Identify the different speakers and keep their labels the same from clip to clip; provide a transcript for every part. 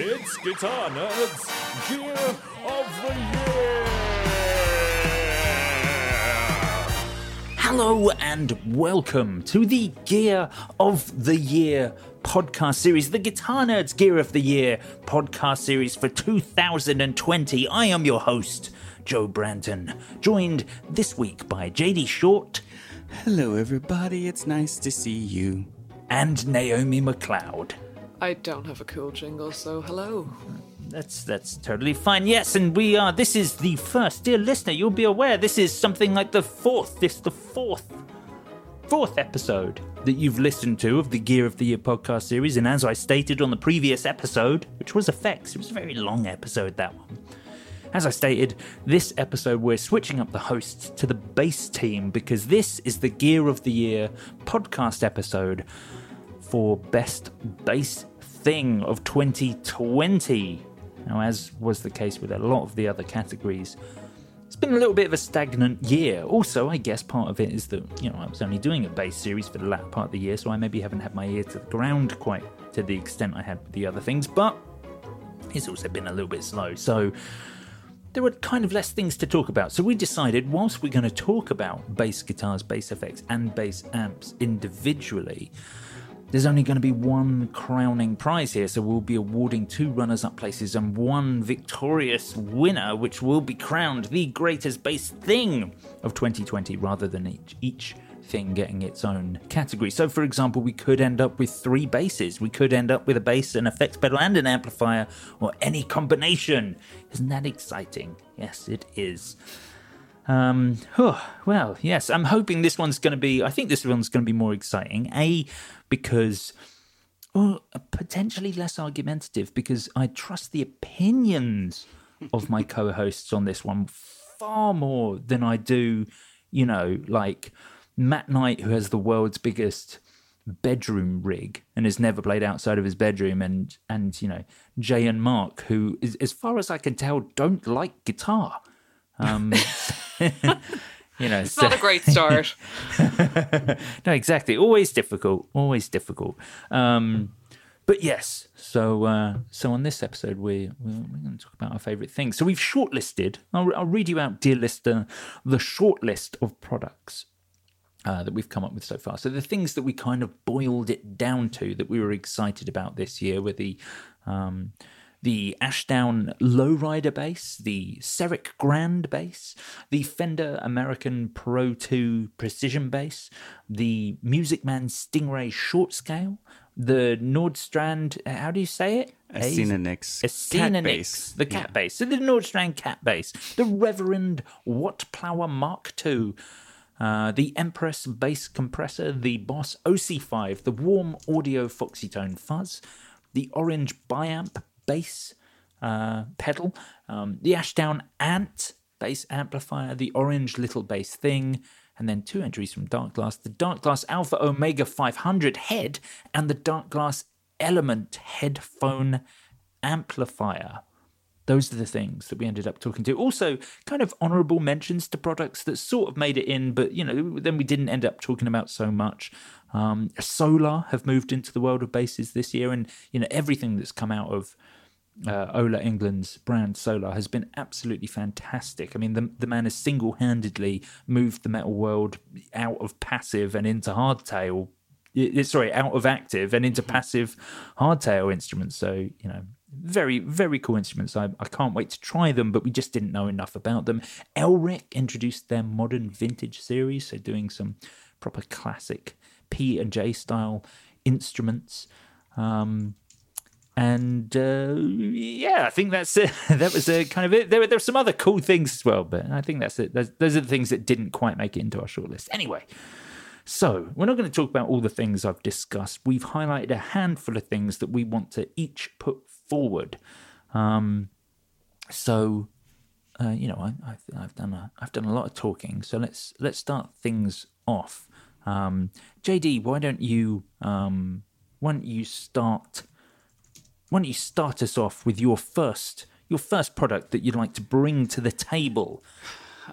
Speaker 1: It's Guitar Nerds Gear of the Year!
Speaker 2: Hello and welcome to the Gear of the Year podcast series, the Guitar Nerds Gear of the Year podcast series for 2020. I am your host, Joe Branton, joined this week by JD Short
Speaker 3: Hello, everybody. It's nice to see you.
Speaker 2: and Naomi McLeod.
Speaker 4: I don't have a cool jingle, so hello.
Speaker 2: That's that's totally fine. Yes, and we are. This is the first, dear listener. You'll be aware this is something like the fourth. This the fourth, fourth episode that you've listened to of the Gear of the Year podcast series. And as I stated on the previous episode, which was effects, it was a very long episode that one. As I stated, this episode we're switching up the hosts to the base team because this is the Gear of the Year podcast episode for Best Bass Thing of 2020. Now, as was the case with a lot of the other categories, it's been a little bit of a stagnant year. Also, I guess part of it is that, you know, I was only doing a bass series for the latter part of the year, so I maybe haven't had my ear to the ground quite to the extent I had with the other things, but it's also been a little bit slow. So, there were kind of less things to talk about. So we decided, whilst we're going to talk about bass guitars, bass effects, and bass amps individually, there's only going to be one crowning prize here. So we'll be awarding two runners up places and one victorious winner, which will be crowned the greatest bass thing of 2020 rather than each, each thing getting its own category. So, for example, we could end up with three bases. We could end up with a bass, an effects pedal, and an amplifier, or any combination. Isn't that exciting? Yes, it is. Um, oh, well, yes, I'm hoping this one's going to be. I think this one's going to be more exciting. A, because well, potentially less argumentative, because I trust the opinions of my co-hosts on this one far more than I do, you know, like Matt Knight, who has the world's biggest bedroom rig and has never played outside of his bedroom, and and you know Jay and Mark, who, is, as far as I can tell, don't like guitar. Um, you know,
Speaker 4: It's not a great start.
Speaker 2: no, exactly. Always difficult. Always difficult. Um, but yes, so uh, so on this episode, we we're, we're going to talk about our favourite things. So we've shortlisted. I'll, I'll read you out, dear listener, the short list of products uh, that we've come up with so far. So the things that we kind of boiled it down to that we were excited about this year were the um, the Ashdown Lowrider bass, the Serek Grand bass, the Fender American Pro 2 Precision bass, the Music Man Stingray Short Scale, the Nordstrand, how do you say it?
Speaker 3: Acinonyx
Speaker 2: A
Speaker 3: cat
Speaker 2: Scenonix,
Speaker 3: bass.
Speaker 2: the cat bass. So the Nordstrand cat bass, the Reverend Wattplower Mark II, uh, the Empress bass compressor, the Boss OC5, the Warm Audio Foxytone Fuzz, the Orange Biamp bass uh, pedal, um, the Ashdown Ant bass amplifier, the Orange Little Bass Thing, and then two entries from Darkglass the Darkglass Alpha Omega 500 head and the Darkglass Element headphone amplifier. Those are the things that we ended up talking to. Also, kind of honourable mentions to products that sort of made it in, but you know, then we didn't end up talking about so much. Um, Solar have moved into the world of basses this year, and you know everything that's come out of uh, Ola Englund's brand Solar has been absolutely fantastic. I mean, the the man has single handedly moved the metal world out of passive and into hardtail sorry, out of active and into passive hardtail instruments. So you know, very very cool instruments. I I can't wait to try them, but we just didn't know enough about them. Elrick introduced their modern vintage series, so doing some proper classic P and J style instruments. Um, and uh, yeah, I think that's it. that was uh, kind of it. There were there were some other cool things as well, but I think that's it. Those, those are the things that didn't quite make it into our shortlist. Anyway, so we're not going to talk about all the things I've discussed. We've highlighted a handful of things that we want to each put forward. Um, so uh, you know, I, I've, I've done a I've done a lot of talking. So let's let's start things off. Um, JD, why don't you um, why don't you start why don't you start us off with your first your first product that you'd like to bring to the table?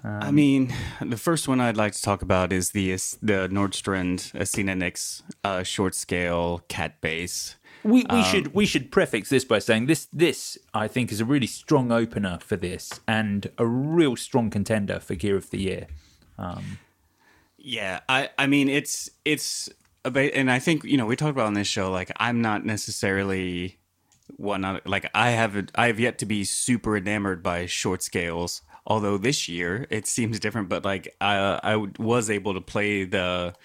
Speaker 3: I mean, the first one I'd like to talk about is the the Nordstrand Acinonyx uh, short scale cat base.
Speaker 2: We we should we should prefix this by saying this this I think is a really strong opener for this and a real strong contender for Gear of the Year.
Speaker 3: Yeah, I I mean it's it's and I think you know we talked about on this show like I'm not necessarily of- like I have I have yet to be super enamored by short scales. Although this year it seems different, but like I I was able to play the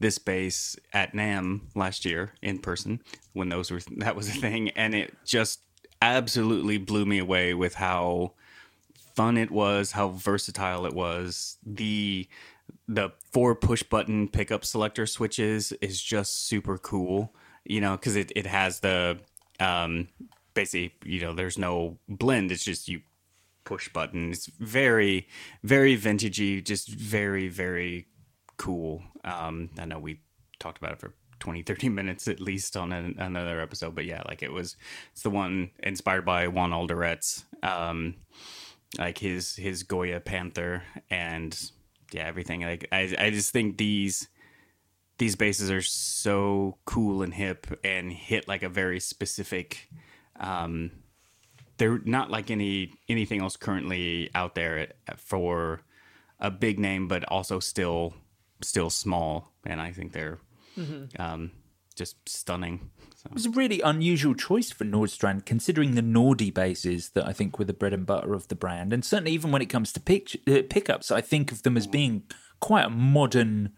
Speaker 3: this bass at NAMM last year in person when those were that was a thing, and it just absolutely blew me away with how fun it was, how versatile it was. The the four push button pickup selector switches is just super cool. You know, because it, it has the um basically you know there's no blend. It's just you push button. It's very very vintagey, just very very cool. Um, I know we talked about it for 20, 30 minutes at least on an, another episode, but yeah, like it was, it's the one inspired by Juan Alderete's, um, like his, his Goya Panther and yeah, everything. Like, I, I just think these, these basses are so cool and hip and hit like a very specific, um, they're not like any anything else currently out there for a big name, but also still still small. And I think they're um, just stunning. So.
Speaker 2: It was a really unusual choice for Nordstrand, considering the Nordy bases that I think were the bread and butter of the brand, and certainly even when it comes to pick, uh, pickups, I think of them as being quite a modern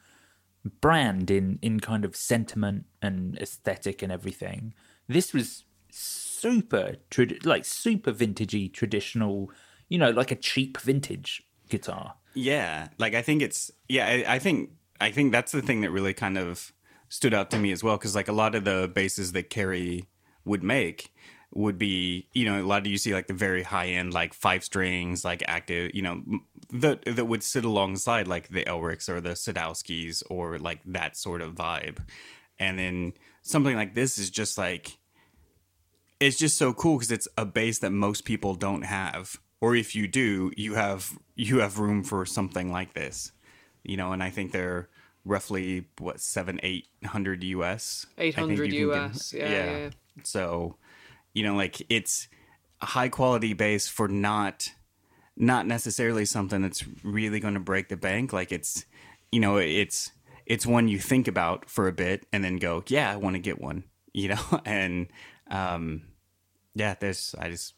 Speaker 2: brand in in kind of sentiment and aesthetic and everything. This was super trad- like super vintagey, traditional, you know, like a cheap vintage guitar.
Speaker 3: Yeah, like I think it's yeah. I, I think I think that's the thing that really kind of stood out to me as well because like a lot of the basses that Carey would make would be you know a lot of you see like the very high end like five strings like active you know that that would sit alongside like the Elricks or the Sadowskis or like that sort of vibe, and then something like this is just like it's just so cool because it's a bass that most people don't have. Or if you do you have you have room for something like this you know and i think they're roughly what seven eight hundred us
Speaker 4: 800
Speaker 3: you can get-
Speaker 4: US, yeah, yeah, yeah.
Speaker 3: so you know like it's a high quality bass for not not necessarily something that's really going to break the bank. Like it's you know it's it's one you think about for a bit and then go yeah i want to get one you know? And um yeah there's i just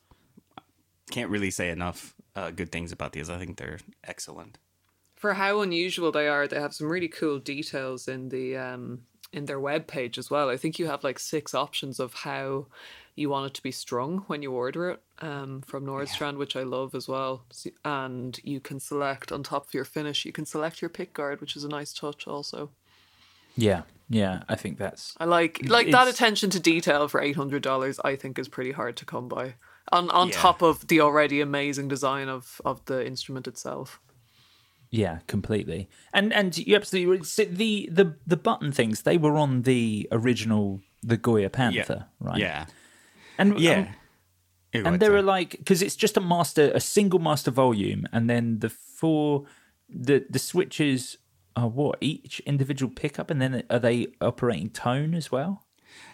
Speaker 3: can't really say enough uh, good things about these. I think they're excellent.
Speaker 4: For how unusual they are, they have some really cool details in the um in their web page as well. I think you have like six options of how you want it to be strung when you order it um, from Nordstrand, which I love as well. And you can select on top of your finish, you can select your pick guard, which is a nice touch also.
Speaker 2: Yeah, yeah, I think that's
Speaker 4: I like like that attention to detail for eight hundred dollars. I think is pretty hard to come by. On on
Speaker 3: Yeah.
Speaker 4: top of the already amazing design of of the instrument itself.
Speaker 2: Yeah, completely. And and you absolutely so the the the button things they were on the original the Goya Panther, right?
Speaker 3: yeah
Speaker 2: and
Speaker 3: yeah
Speaker 2: um, and there are like because it's just a master a single master volume, and then the four the the switches are what each individual pickup, and then are they operating tone as well?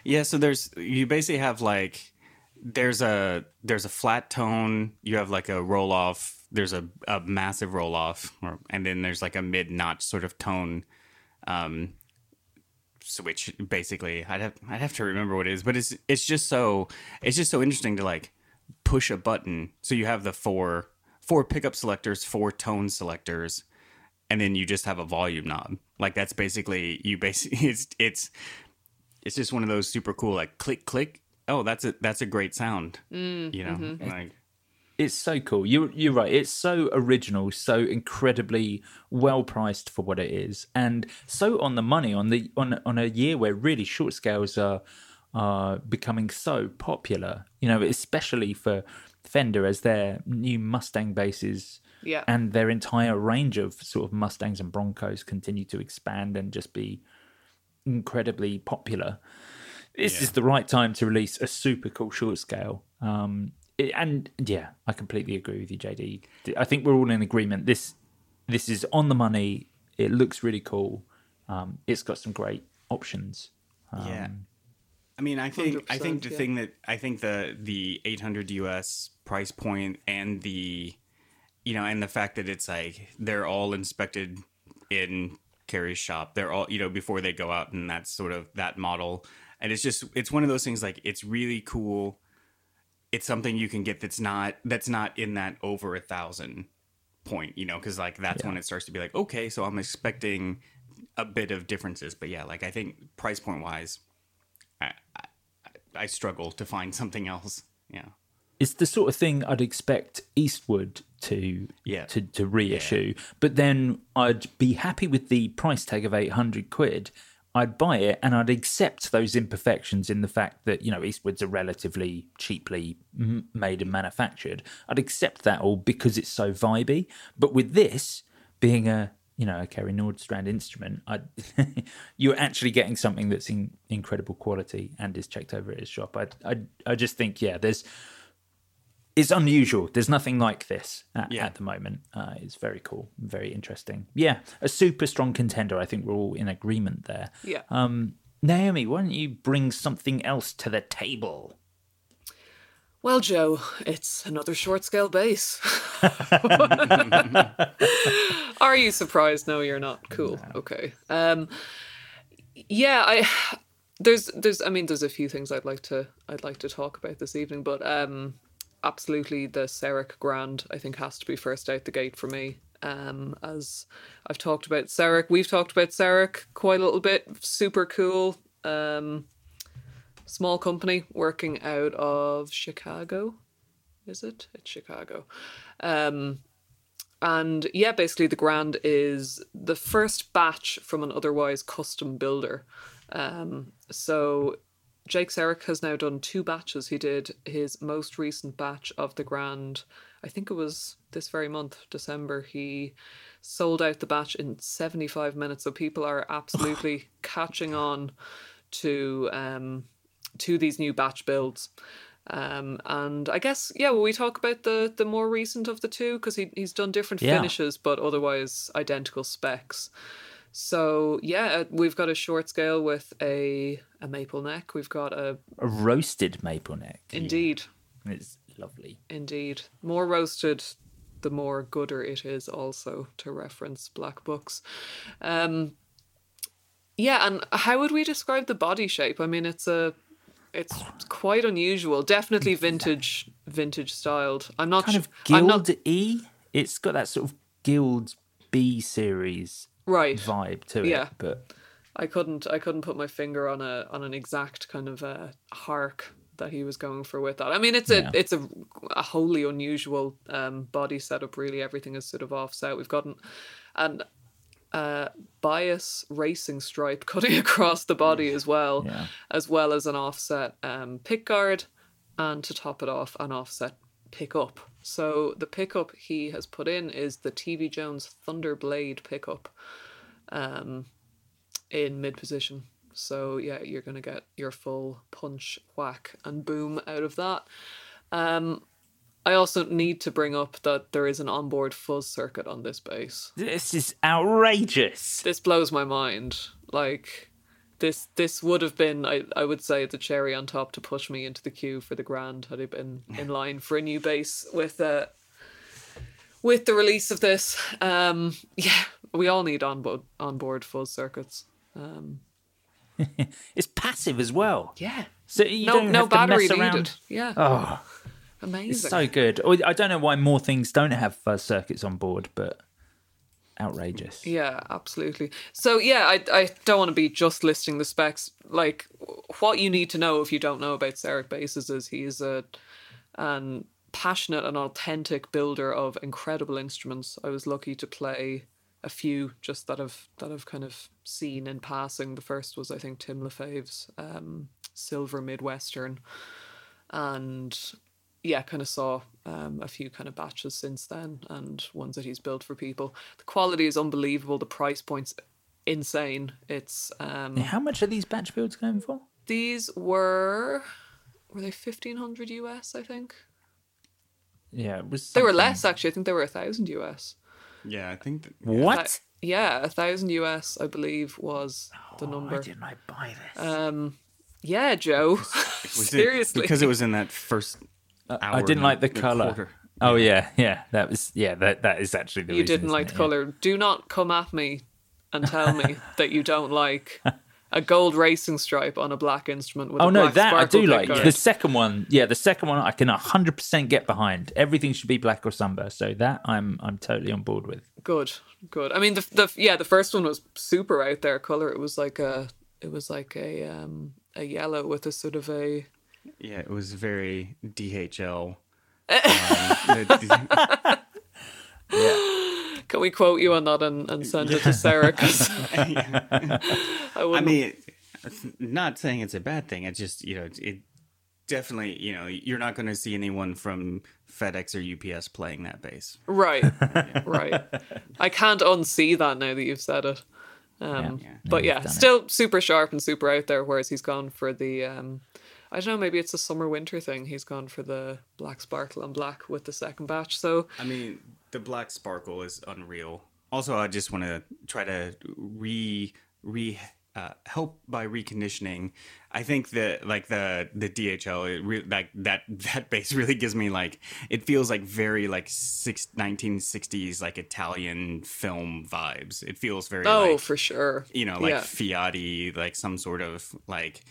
Speaker 3: Yeah, so there's you basically have like there's a there's a flat tone, you have like a roll off, there's a, a massive roll off, or and then there's like a mid notch sort of tone um switch basically. I'd have I'd have to remember what it is, but it's it's just so it's just so interesting to like push a button. So you have the four four pickup selectors, four tone selectors, and then you just have a volume knob. Like that's basically you basically it's it's it's just one of those super cool like click click. Oh, that's a that's a great sound. Mm, you know, mm-hmm. like
Speaker 2: It's so cool. You you're right. It's so original, so incredibly well priced for what it is, and so on the money on the on on a year where really short scales are are becoming so popular. You know, especially for Fender as their new Mustang bases
Speaker 4: Yeah.
Speaker 2: and their entire range of sort of Mustangs and Broncos continue to expand and just be incredibly popular. This is the right time to release a super cool short scale. Um, it- and yeah, I completely agree with you, JD. I think we're all in agreement. This this is on the money. It looks really cool. Um, it's got some great options.
Speaker 3: Yeah.
Speaker 2: Um,
Speaker 3: I mean, I think I think the
Speaker 4: yeah.
Speaker 3: thing that I think the the 800 US price point and the you know and the fact that it's like they're all inspected in Carey's shop. They're all you know before they go out and that's sort of that model. And it's just it's one of those things like it's really cool. It's something you can get that's not that's not in that over a thousand point, you know, because like that's when it starts to be like okay, so I'm expecting a bit of differences. But yeah, like I think price point wise, I, I, I struggle to find something else. Yeah.
Speaker 2: it's the sort of thing I'd expect Eastwood to
Speaker 3: Yeah.
Speaker 2: to, to reissue. But then I'd be happy with the price tag of eight hundred quid. I'd buy it and I'd accept those imperfections in the fact that you know Eastwoods are relatively cheaply made and manufactured. I'd accept that all because it's so vibey. But with this being a you know a Carey Nordstrand instrument, you're actually getting something that's in incredible quality and is checked over at his shop. I I I just think yeah, there's it's unusual. There's nothing like this at,
Speaker 3: Yeah.
Speaker 2: at the moment. Uh, it's very cool, very interesting. Yeah, a super strong contender. I think we're all in agreement there.
Speaker 4: Yeah.
Speaker 2: Um, Naomi, why don't you bring something else to the table?
Speaker 4: Well, Joe, it's another short scale bass. Are you surprised? No, you're not. Cool. Okay. Um yeah, I there's there's I mean there's a few things I'd like to I'd like to talk about this evening, but um absolutely the Serek Grand I think has to be first out the gate for me. Um as I've talked about Serek, we've talked about Serek quite a little bit. Super cool. Um small company working out of Chicago. Is it? It's Chicago. Um, and yeah, basically, the Grand is the first batch from an otherwise custom builder. Um, so Jake Serek has now done two batches. He did his most recent batch of the Grand, I think it was this very month, December. He sold out the batch in 75 minutes. So people are absolutely catching on to um, to these new batch builds. Um, and I guess yeah, will we talk about the the more recent of the two because he he's done different
Speaker 2: Yeah.
Speaker 4: finishes but otherwise identical specs. So yeah, we've got a short scale with a a maple neck. We've got a
Speaker 2: A roasted maple neck.
Speaker 4: indeed,
Speaker 2: It's lovely.
Speaker 4: indeed more roasted, the more gooder it is. Also to reference black books. Um, yeah, and how would we describe the body shape? I mean, it's a it's quite unusual. Definitely vintage, vintage styled. I'm not
Speaker 2: Kind of
Speaker 4: not
Speaker 2: Guild E. It's got that sort of Guild B series
Speaker 4: right.
Speaker 2: vibe to
Speaker 4: Yeah.
Speaker 2: it. But
Speaker 4: I couldn't I couldn't put my finger on a on an exact kind of a hark that he was going for with that. I mean, it's a
Speaker 2: Yeah.
Speaker 4: it's a, a wholly unusual um, body setup. Really, everything is sort of offset. We've got an, an uh, bias racing stripe cutting across the body as well,
Speaker 2: Yeah.
Speaker 4: as well as an offset um, pick guard, and to top it off, an offset pickup. So the pickup he has put in is the TV Jones Thunderblade pickup um, in mid position. So yeah, you're gonna get your full punch, whack, and boom out of that. Um, I also need to bring up that there is an onboard fuzz circuit on this bass.
Speaker 2: this is outrageous.
Speaker 4: This blows my mind. Like this, this would have been, I, I would say, the cherry on top to push me into the queue for the grand had I been in line for a new bass with uh, with the release of this. Um, yeah, we all need onboard onboard fuzz circuits. Um,
Speaker 2: it's passive as well.
Speaker 4: Yeah.
Speaker 2: So you
Speaker 4: no,
Speaker 2: don't
Speaker 4: no
Speaker 2: have to
Speaker 4: battery
Speaker 2: mess around.
Speaker 4: needed. Yeah.
Speaker 2: Oh,
Speaker 4: Amazing.
Speaker 2: it's so good. I don't know why more things don't have fuzz circuits on board, but outrageous.
Speaker 4: Yeah, absolutely. So yeah, I I don't want to be just listing the specs. Like what you need to know if you don't know about Serek Bases is he's a an passionate and authentic builder of incredible instruments. I was lucky to play a few just that I've that I've kind of seen in passing. The first was I think Tim Lefebvre's um, Silver Midwestern, and yeah, kind of saw um, a few kind of batches since then and ones that he's built for people. The quality is unbelievable. The price point's insane. It's um,
Speaker 2: How much are these batch builds going for?
Speaker 4: these were were they fifteen hundred US? I think
Speaker 2: Yeah, it was.
Speaker 4: they were less actually. I think they were a thousand US.
Speaker 3: Yeah, I think. That,
Speaker 2: What?
Speaker 4: Thou- yeah, a thousand US, I believe, was the
Speaker 2: Why
Speaker 4: number.
Speaker 2: didn't I buy this?
Speaker 4: Um, yeah, Joe.
Speaker 3: Was it-
Speaker 4: Seriously,
Speaker 3: because it was in that first.
Speaker 2: I didn't like the
Speaker 3: a
Speaker 2: color.
Speaker 3: quarter.
Speaker 2: Oh yeah, yeah. That was yeah. That that is actually the
Speaker 4: you
Speaker 2: reason,
Speaker 4: didn't
Speaker 2: isn't
Speaker 4: like
Speaker 2: it?
Speaker 4: the
Speaker 2: Yeah.
Speaker 4: color. Do not come at me and tell me that you don't like a gold racing stripe on a black instrument with
Speaker 2: Oh
Speaker 4: a
Speaker 2: no,
Speaker 4: black
Speaker 2: that I do like.
Speaker 4: pickguard.
Speaker 2: The second one, yeah, the second one I can hundred percent get behind. Everything should be black or sunburst, so that I'm I'm totally on board with.
Speaker 4: Good, good. I mean, the the yeah, the first one was super out there color. It was like a it was like a um a yellow with a sort of a
Speaker 3: Yeah, it was very DHL. um, the-
Speaker 4: Can we quote you on that and, and send it to Sarah? 'Cause I
Speaker 3: I
Speaker 4: wouldn't.
Speaker 3: mean, not saying it's a bad thing. It's just you know, it, it definitely you know you're not going to see anyone from FedEx or UPS playing that bass.
Speaker 4: right, right. I can't unsee that now that you've said it. Um,
Speaker 2: Yeah.
Speaker 4: but
Speaker 2: Yeah,
Speaker 4: yeah,
Speaker 2: it.
Speaker 4: still super sharp and super out there. Whereas he's gone for the, um, I don't know, maybe it's a summer winter thing. He's gone for the black sparkle and black with the second batch. So
Speaker 3: I mean, the black sparkle is unreal. Also, I just want to try to re re uh, help by reconditioning. I think that like the the DHL, it re- like that that base really gives me like it feels like very like six, 1960s like Italian film vibes. It feels very
Speaker 4: oh,
Speaker 3: like,
Speaker 4: for sure.
Speaker 3: you know like
Speaker 4: Yeah.
Speaker 3: Fiati, like some sort of like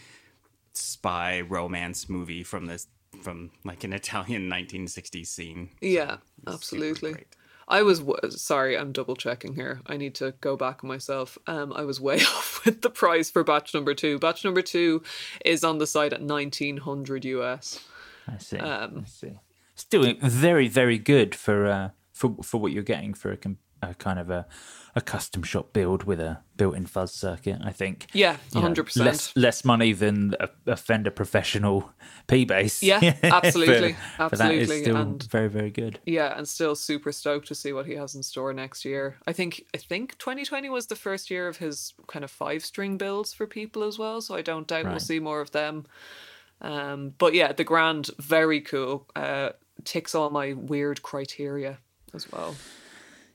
Speaker 3: spy romance movie from this from like an Italian 1960s scene.
Speaker 4: Yeah,
Speaker 3: Super
Speaker 4: absolutely. I was w- sorry, I'm double checking here. I need to go back myself. Um, I was way off with the price for batch number two. Batch number two is on the site at 1900 US.
Speaker 2: I see.
Speaker 4: Um,
Speaker 2: I see. Still very very good for uh, for for what you're getting for a, com- a kind of a a custom shop build with a built-in fuzz circuit. I think.
Speaker 4: Yeah,
Speaker 2: know,
Speaker 4: 100%.
Speaker 2: less less money than a, a Fender Professional P bass.
Speaker 4: Yeah, absolutely,
Speaker 2: but, but that is
Speaker 4: absolutely,
Speaker 2: still
Speaker 4: and-
Speaker 2: very very good.
Speaker 4: Yeah, and still super stoked to see what he has in store next year. I think I think 2020 was the first year of his kind of five string builds for people as well, so I don't doubt we'll see more of them. Um, but yeah, the grand very cool. Uh, ticks all my weird criteria as well.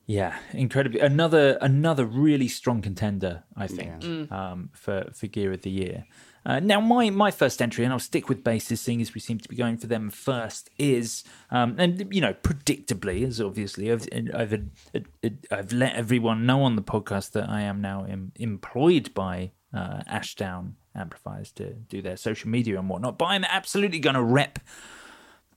Speaker 2: Yeah, incredibly. Another another really strong contender, I think,
Speaker 4: Mm.
Speaker 2: um, for for gear of the year. Uh, now, my my first entry, and I'll stick with bases, seeing as we seem to be going for them first, is um, and you know, predictably, as obviously I've I've, I've let everyone know on the podcast that I am now em- employed by uh, Ashdown amplifiers to do their social media and whatnot. But I'm absolutely going to rep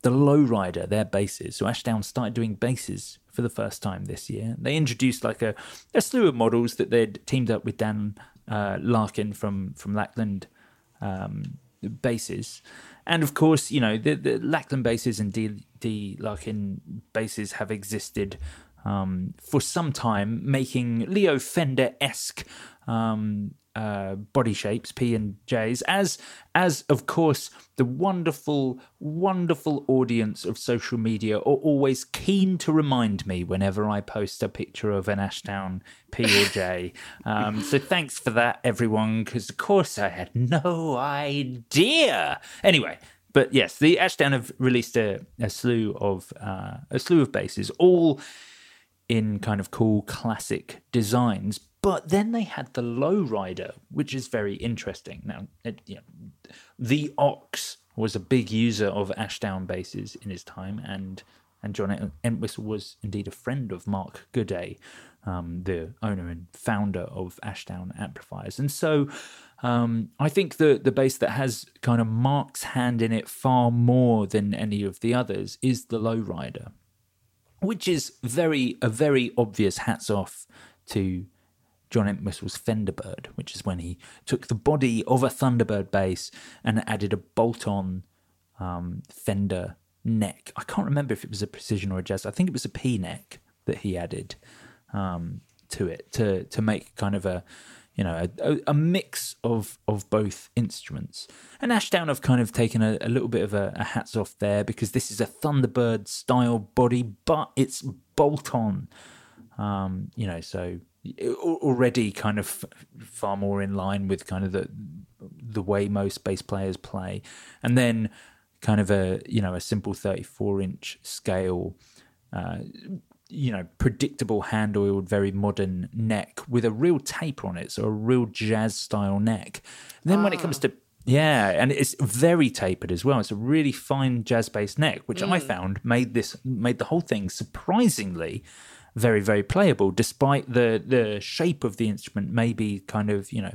Speaker 2: the lowrider their bases. So Ashdown started doing bases for the first time this year. They introduced like a, a slew of models that they'd teamed up with Dan uh, Lakin from from Lakland um, bases. And of course, you know, the, the Lakland bases and D, D Lakin bases have existed um, for some time, making Leo Fender esque um, uh, body shapes, P and J's, as as of course the wonderful, wonderful audience of social media are always keen to remind me whenever I post a picture of an Ashdown P or J. Um, so thanks for that, everyone, because of course I had no idea. Anyway. But yes, the Ashdown have released a, a slew of uh, a slew of bases, all in kind of cool classic designs. But then they had the lowrider, which is very interesting. Now, it, you know, the Ox was a big user of Ashdown bases in his time, and and John Entwistle was indeed a friend of Mark Gooday, um, the owner and founder of Ashdown Amplifiers. And so um, I think the, the bass that has kind of Mark's hand in it far more than any of the others is the Lowrider, which is very a very obvious hats off to John Entwistle's Thunderbird, which is when he took the body of a Thunderbird bass and added a bolt-on um, Fender neck. I can't remember if it was a precision or a jazz. I think it was a P neck that he added um, to it to to make kind of a you know a, a, mix of of both instruments. And Ashdown have kind of taken a, a little bit of a, a, hats off there because this is a Thunderbird style body, but it's bolt on. Um, you know, so already kind of far more in line with kind of the the way most bass players play, and then kind of a you know a simple 34 inch scale. Uh, you know, predictable hand oiled, very modern neck with a real taper on it, so a real jazz style neck. And then ah. when it comes to yeah, and it's very tapered as well. It's a really fine jazz bass neck, which mm. I found made this made the whole thing surprisingly very very playable, despite the the shape of the instrument maybe kind of you know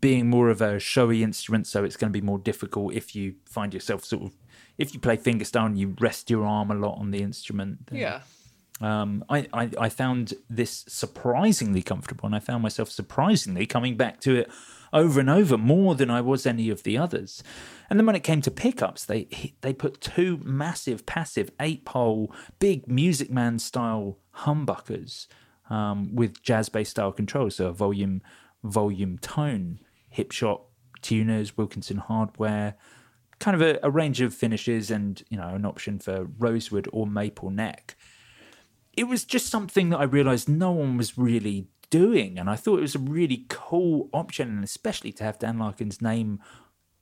Speaker 2: being more of a showy instrument. So it's going to be more difficult if you find yourself sort of if you play fingerstyle and you rest your arm a lot on the instrument.
Speaker 4: Then, yeah.
Speaker 2: Um, I, I, I found this surprisingly comfortable, and I found myself surprisingly coming back to it over and over more than I was any of the others. And then when it came to pickups, they they put two massive passive eight pole big Music Man style humbuckers um, with jazz bass style controls, so a volume volume tone, Hipshot tuners, Wilkinson hardware, kind of a, a range of finishes, and you know an option for rosewood or maple neck it was just something that I realized no one was really doing. And I thought it was a really cool option, and especially to have Dan Lakin's name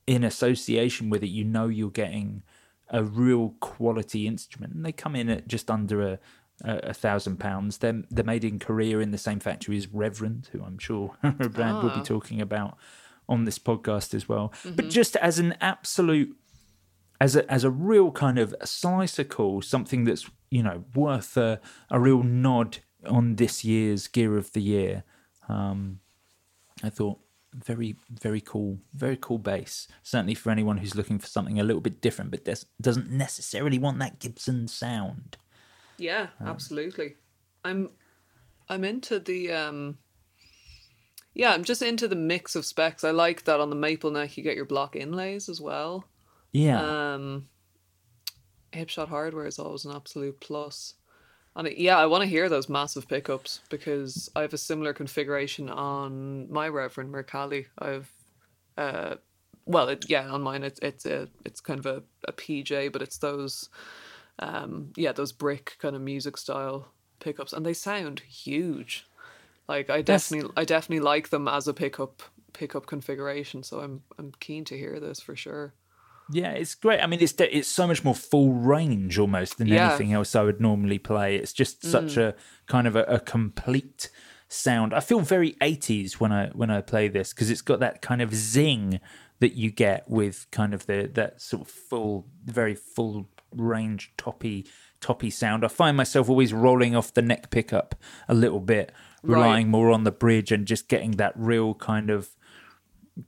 Speaker 2: in association with it, you know you're getting a real quality instrument. And they come in at just under a, a, thousand pounds. They're, they're made in Korea in the same factory as Reverend, who I'm sure Brad oh. will be ah. talking about on this podcast as well. Mm-hmm. But just as an absolute as a as a real kind of slice of cool, something that's you know worth a, a real nod on this year's Gear of the Year. Um, I thought very very cool, very cool bass. Certainly for anyone who's looking for something a little bit different, but des- doesn't necessarily want that Gibson sound.
Speaker 4: Yeah, um, absolutely. I'm I'm into the um yeah, I'm just into the mix of specs. I like that on the maple neck you get your block inlays as well.
Speaker 2: Yeah.
Speaker 4: Um, Hipshot hardware is always an absolute plus. And it, yeah, I want to hear those massive pickups because I have a similar configuration on my Reverend Mercalli. I've, uh, well, it, yeah, on mine it's it's a it's kind of a, a PJ, but it's those, um, yeah, those brick kind of music style pickups, and they sound huge. Like I definitely I definitely like them as a pickup pickup configuration. So I'm I'm keen to hear this for sure.
Speaker 2: Yeah, it's great. I mean, it's it's so much more full range almost than yeah. anything else I would normally play. It's just such mm. a kind of a, a, complete sound. I feel very 80s when I when I play this because it's got that kind of zing that you get with kind of the that sort of full, very full range toppy toppy sound. I find myself always rolling off the neck pickup a little bit, relying right. more on the bridge and just getting that real kind of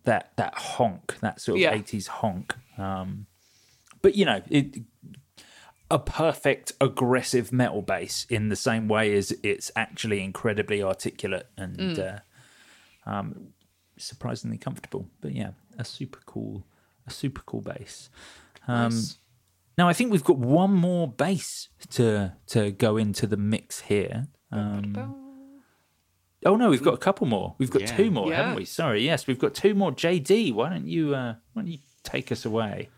Speaker 2: that that honk, that sort of yeah. 80s honk. Um, but you know, it, a perfect aggressive metal bass in the same way as it's actually incredibly articulate and mm. uh, um, surprisingly comfortable. But yeah, a super cool, a super cool bass. Um, nice. Now I think we've got one more bass to to go into the mix here. Um, oh no, we've got a couple more. We've got yeah. two more, yeah. haven't we? Sorry, yes, we've got two more. JD, why don't you uh, why don't you take us away?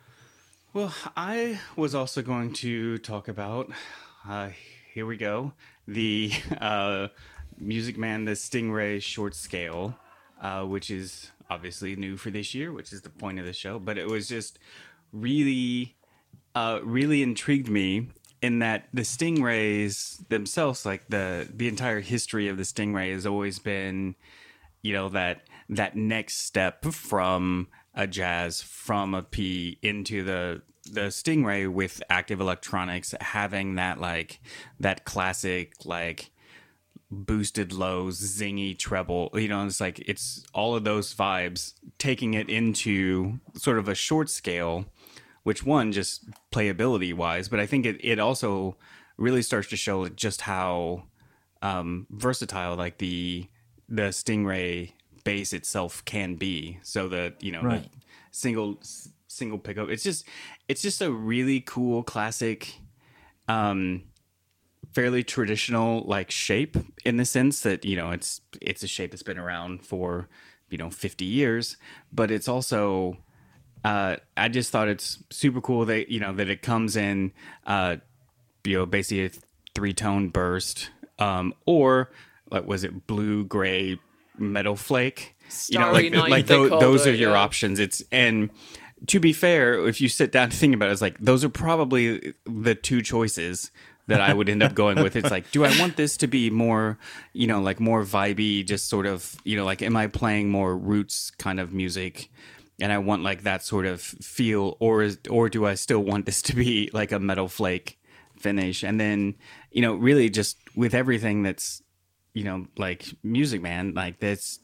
Speaker 3: Well, I was also going to talk about. Uh, here we go. The uh, Music Man, the Stingray short scale, uh, which is obviously new for this year, which is the point of the show. But it was just really, uh, really intrigued me in that the Stingrays themselves, like the the entire history of the Stingray, has always been, you know, that that next step from a jazz from a P into the the Stingray with active electronics having that like that classic like boosted lows, zingy treble. You know, it's like it's all of those vibes, taking it into sort of a short scale, which one just playability wise, but I think it, it also really starts to show just how um, versatile like the the Stingray bass itself can be. So the you know
Speaker 2: Right.
Speaker 3: the single single pickup. It's just it's just a really cool classic um fairly traditional like shape in the sense that you know it's it's a shape that's been around for you know 50 years but it's also uh i just thought it's super cool that you know that it comes in uh you know basically a three tone burst um or like was it blue gray metal flake you know like like tho- those
Speaker 4: it,
Speaker 3: are your
Speaker 4: yeah.
Speaker 3: options it's and to be fair if you sit down to think about it it's like those are probably the two choices that I would end up going with. It's like, do I want this to be more, you know, like more vibey, just sort of, you know, like, am I playing more roots kind of music? And I want like that sort of feel, or or do I still want this to be like a metal flake finish? And then, you know, really just with everything that's, you know, like Music Man, like that's,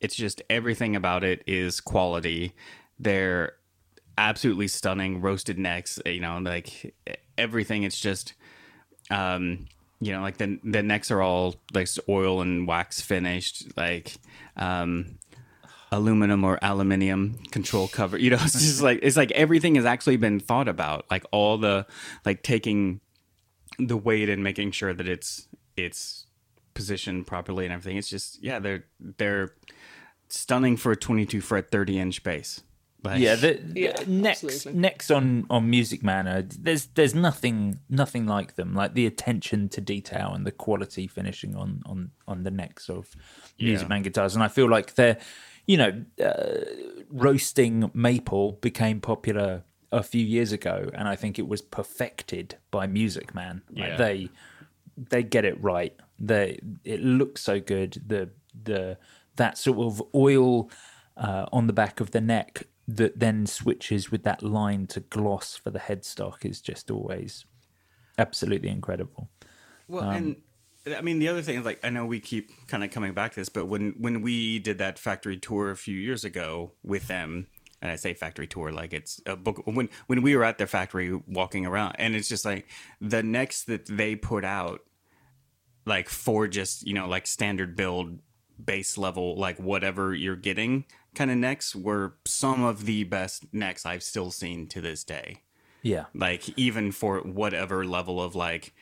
Speaker 3: it's just everything about it is quality. They're absolutely stunning roasted necks, you know, like everything. It's just, um you know like the the necks are all like oil and wax finished like um aluminum or aluminium control cover you know it's just like it's like everything has actually been thought about like all the like taking the weight and making sure that it's it's positioned properly and everything it's just yeah they're they're stunning for a 22 fret 30 inch bass like,
Speaker 2: Yeah, the, the
Speaker 4: Yeah,
Speaker 2: next
Speaker 4: absolutely.
Speaker 2: next on on Music Man, uh, there's there's nothing nothing like them. Like the attention to detail and the quality finishing on on on the necks of Music
Speaker 3: Yeah.
Speaker 2: Man guitars, and I feel like they're, you know, uh, roasting maple became popular a few years ago, and I think it was perfected by Music Man. Like
Speaker 3: Yeah.
Speaker 2: they they get it right. They it looks so good. The the that sort of oil uh, on the back of the neck that then switches with that line to gloss for the headstock is just always absolutely incredible.
Speaker 3: Well,
Speaker 2: Um,
Speaker 3: and I mean the other thing is like I know we keep kind of coming back to this, but when when we did that factory tour a few years ago with them, and I say factory tour like it's a book when when we were at their factory walking around, and it's just like the necks that they put out, like for just you know like standard build base level like whatever you're getting kind of necks were some of the best necks I've still seen to this day.
Speaker 2: Yeah,
Speaker 3: like even for whatever level of like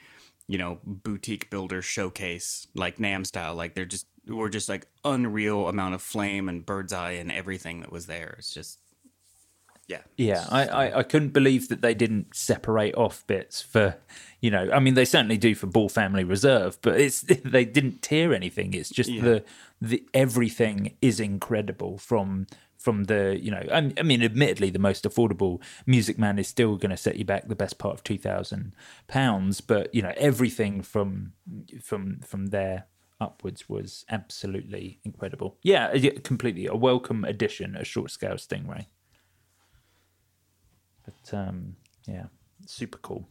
Speaker 3: you know boutique builder showcase like NAMM style like they're just were just like unreal amount of flame and bird's eye and everything that was there it's just yeah
Speaker 2: yeah. I, I I couldn't believe that they didn't separate off bits for, you know. I mean, they certainly do for Ball Family Reserve, but it's they didn't tear anything. It's just the the everything is incredible from from the you know I, mean admittedly the most affordable music man is still going to set you back the best part of 2000 pounds but you know everything from from from there upwards was absolutely incredible. Yeah yeah, completely. A welcome addition a short scale stingray. But um yeah super cool.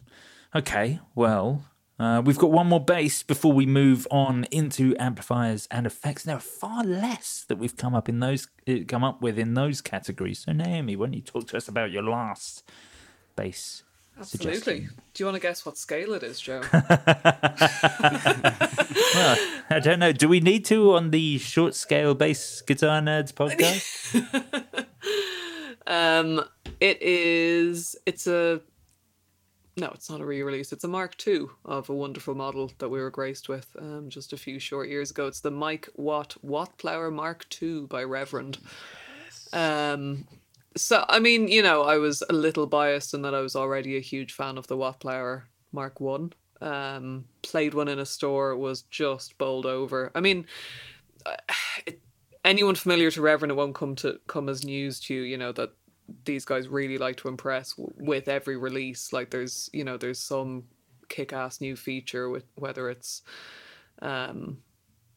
Speaker 2: Okay well uh, we've got one more bass before we move on into amplifiers and effects. There are far less that we've come up in those uh, come up with in those categories. So Naomi, why don't you talk to us about your last bass?
Speaker 4: Absolutely.
Speaker 2: suggestion?
Speaker 4: Do you want to guess what scale it is, Joe?
Speaker 2: well, I don't know. Do we need to on the short scale bass guitar nerds podcast?
Speaker 4: um, it is. It's a. No, it's not a re-release. It's a Mark II of a wonderful model that we were graced with um, just a few short years ago. It's the Mike Watt Wattplower Mark II by Reverend. Um, so I mean, you know, I was a little biased in that I was already a huge fan of the Wattplower Mark One. Um, played one in a store, was just bowled over. I mean, it, anyone familiar to Reverend, it won't come to come as news to you. You know that these guys really like to impress w- with every release. Like there's, you know, there's some kick-ass new feature with whether it's, um,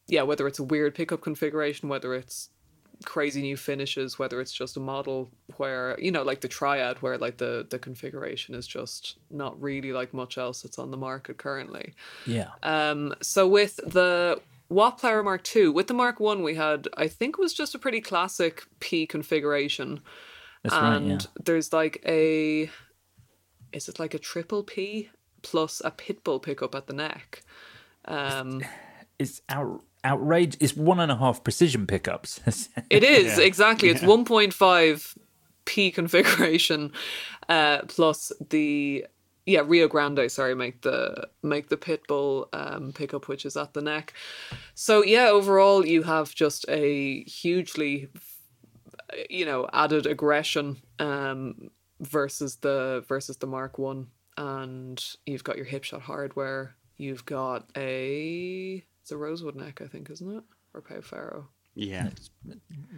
Speaker 4: yeah, whether it's a weird pickup configuration, whether it's crazy new finishes, whether it's just a model where you know, like the Triad, where like the the configuration is just not really like much else that's on the market currently.
Speaker 2: Yeah.
Speaker 4: Um, so with the Wattplower Mark II, with the Mark One, we had I think it was just a pretty classic P configuration,
Speaker 2: That's right.
Speaker 4: and
Speaker 2: Yeah.
Speaker 4: there's like a, is it like a triple P plus a pitbull pickup at the neck? Um,
Speaker 2: It's out, outrage. It's one and a half precision pickups.
Speaker 4: It is exactly. It's 1.5 P configuration, uh, plus the yeah Rio Grande. Sorry, make the make the Pitbull um, pickup, which is at the neck. So yeah, overall you have just a hugely, you know, added aggression um, versus the versus the Mark One, and you've got your Hipshot hardware. You've got a it's a rosewood neck, I think, isn't it, or Pau Ferro?
Speaker 3: Yeah.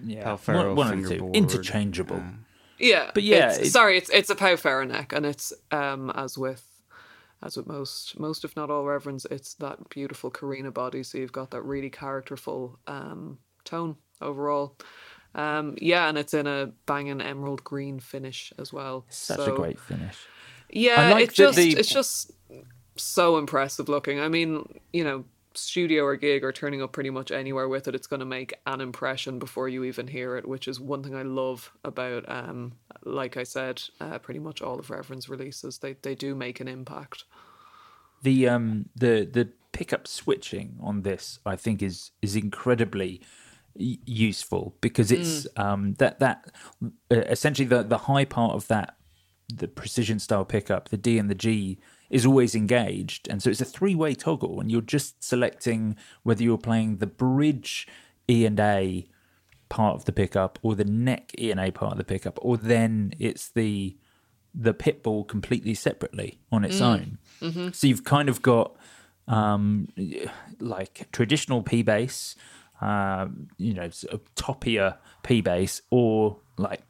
Speaker 2: yeah.
Speaker 3: Pau Ferro
Speaker 2: one, one of two. Interchangeable.
Speaker 3: Uh,
Speaker 4: Yeah,
Speaker 2: But yeah,
Speaker 4: it's-
Speaker 2: it-
Speaker 4: sorry, it's it's a Pau Ferro neck, and it's um as with as with most most if not all reverends, it's that beautiful Korina body. So you've got that really characterful um tone overall. Um yeah, and it's in a banging emerald green finish as well.
Speaker 2: Such
Speaker 4: So,
Speaker 2: a great finish.
Speaker 4: Yeah,
Speaker 2: like
Speaker 4: it's just
Speaker 2: the-
Speaker 4: it's just so impressive looking. I mean, you know, studio or gig or turning up pretty much anywhere with it, it's going to make an impression before you even hear it, which is one thing I love about, um, like I said, uh, pretty much all of Reverend's releases. They they do make an impact.
Speaker 2: the um the the pickup switching on this i think is is incredibly useful because it's um that that uh, essentially the the high part of that the precision style pickup the d and the g is always engaged. And so it's a three way toggle and you're just selecting whether you're playing the bridge e and a part of the pickup or the neck e and a part of the pickup or then it's the the pitbull completely separately on its own. So you've kind of got um, like traditional P bass, um, you know, sort of toppier P bass, or like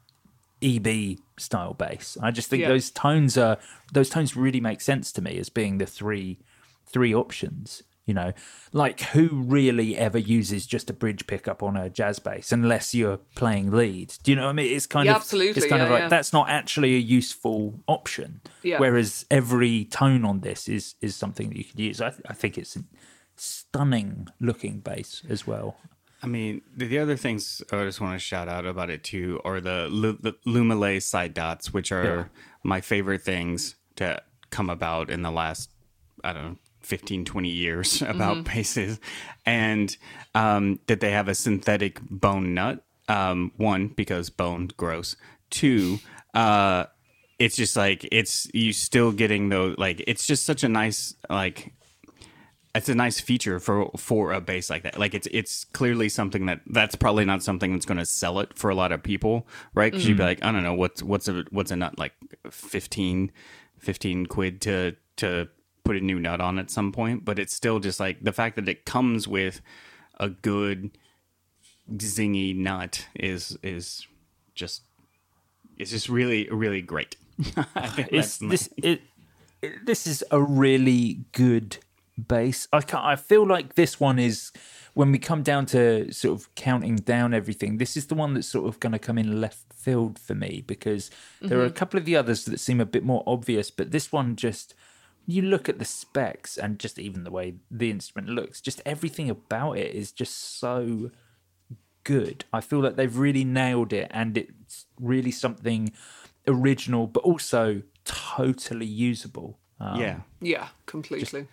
Speaker 2: EB style bass. I just think
Speaker 4: Yeah.
Speaker 2: those tones are those tones really make sense to me as being the three three options. You know, like who really ever uses just a bridge pickup on a jazz bass unless you're playing lead? Do you know what I mean? It's kind
Speaker 4: Yeah,
Speaker 2: of
Speaker 4: absolutely,
Speaker 2: It's kind of like
Speaker 4: yeah.
Speaker 2: that's not actually a useful option.
Speaker 4: Yeah.
Speaker 2: Whereas every tone on this is is something that you could use. I, I think it's stunning looking bass as well.
Speaker 3: I mean, the, the other things I just want to shout out about it too are the, Lu- the Luminlay side dots, which are
Speaker 2: Yeah.
Speaker 3: my favorite things to come about in the last, I don't know, 15, 20 years about basses. And um, that they have a synthetic bone nut. Um, one, because bone, gross. Two, uh, it's just like, it's you still getting those, like, it's just such a nice, like, it's a nice feature for for a bass like that. Like it's it's clearly something that that's probably not something that's going to sell it for a lot of people, right? Because you'd be mm. like, I don't know, what's what's a what's a nut like 15, 15 quid to to put a new nut on at some point, but it's still just like the fact that it comes with a good zingy nut is is just it's just really really great. I think
Speaker 2: It's this it, it- this is a really good bass. I can I feel like this one is when we come down to sort of counting down everything. This is the one that's sort of going to come in left field for me because there are a couple of the others that seem a bit more obvious, but this one just you look at the specs and just even the way the instrument looks, just everything about it is just so good. I feel like they've really nailed it and it's really something original but also totally usable. Um,
Speaker 3: yeah.
Speaker 4: Yeah, completely.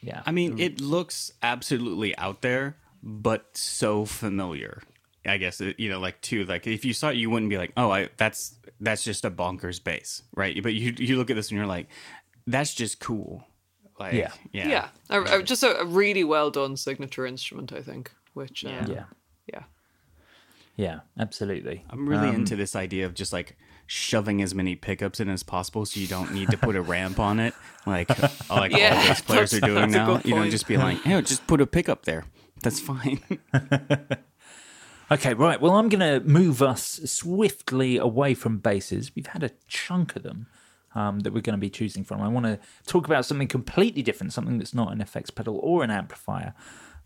Speaker 2: Yeah.
Speaker 3: I mean, mm-hmm. it looks absolutely out there, but so familiar. I guess it- you know, like too, like if you saw it, you wouldn't be like, "Oh, I that's that's just a bonkers bass," right? But you you look at this and you're like, "That's just cool." Like,
Speaker 2: Yeah.
Speaker 3: yeah,
Speaker 4: Yeah, A- a- just a, a really well done signature instrument, I think. Which uh,
Speaker 3: Yeah.
Speaker 2: yeah.
Speaker 4: yeah.
Speaker 2: Yeah, absolutely.
Speaker 3: I'm really
Speaker 2: Um,
Speaker 3: into this idea of just like shoving as many pickups in as possible, so you don't need to put a ramp on it, like like
Speaker 4: Yeah,
Speaker 3: all these players are doing now. You know,
Speaker 4: point.
Speaker 3: just be like, "Hey, just put a pickup there. That's fine."
Speaker 2: Okay, right. Well, I'm going to move us swiftly away from basses We've had a chunk of them um, that we're going to be choosing from. I want to talk about something completely different, something that's not an effects pedal or an amplifier.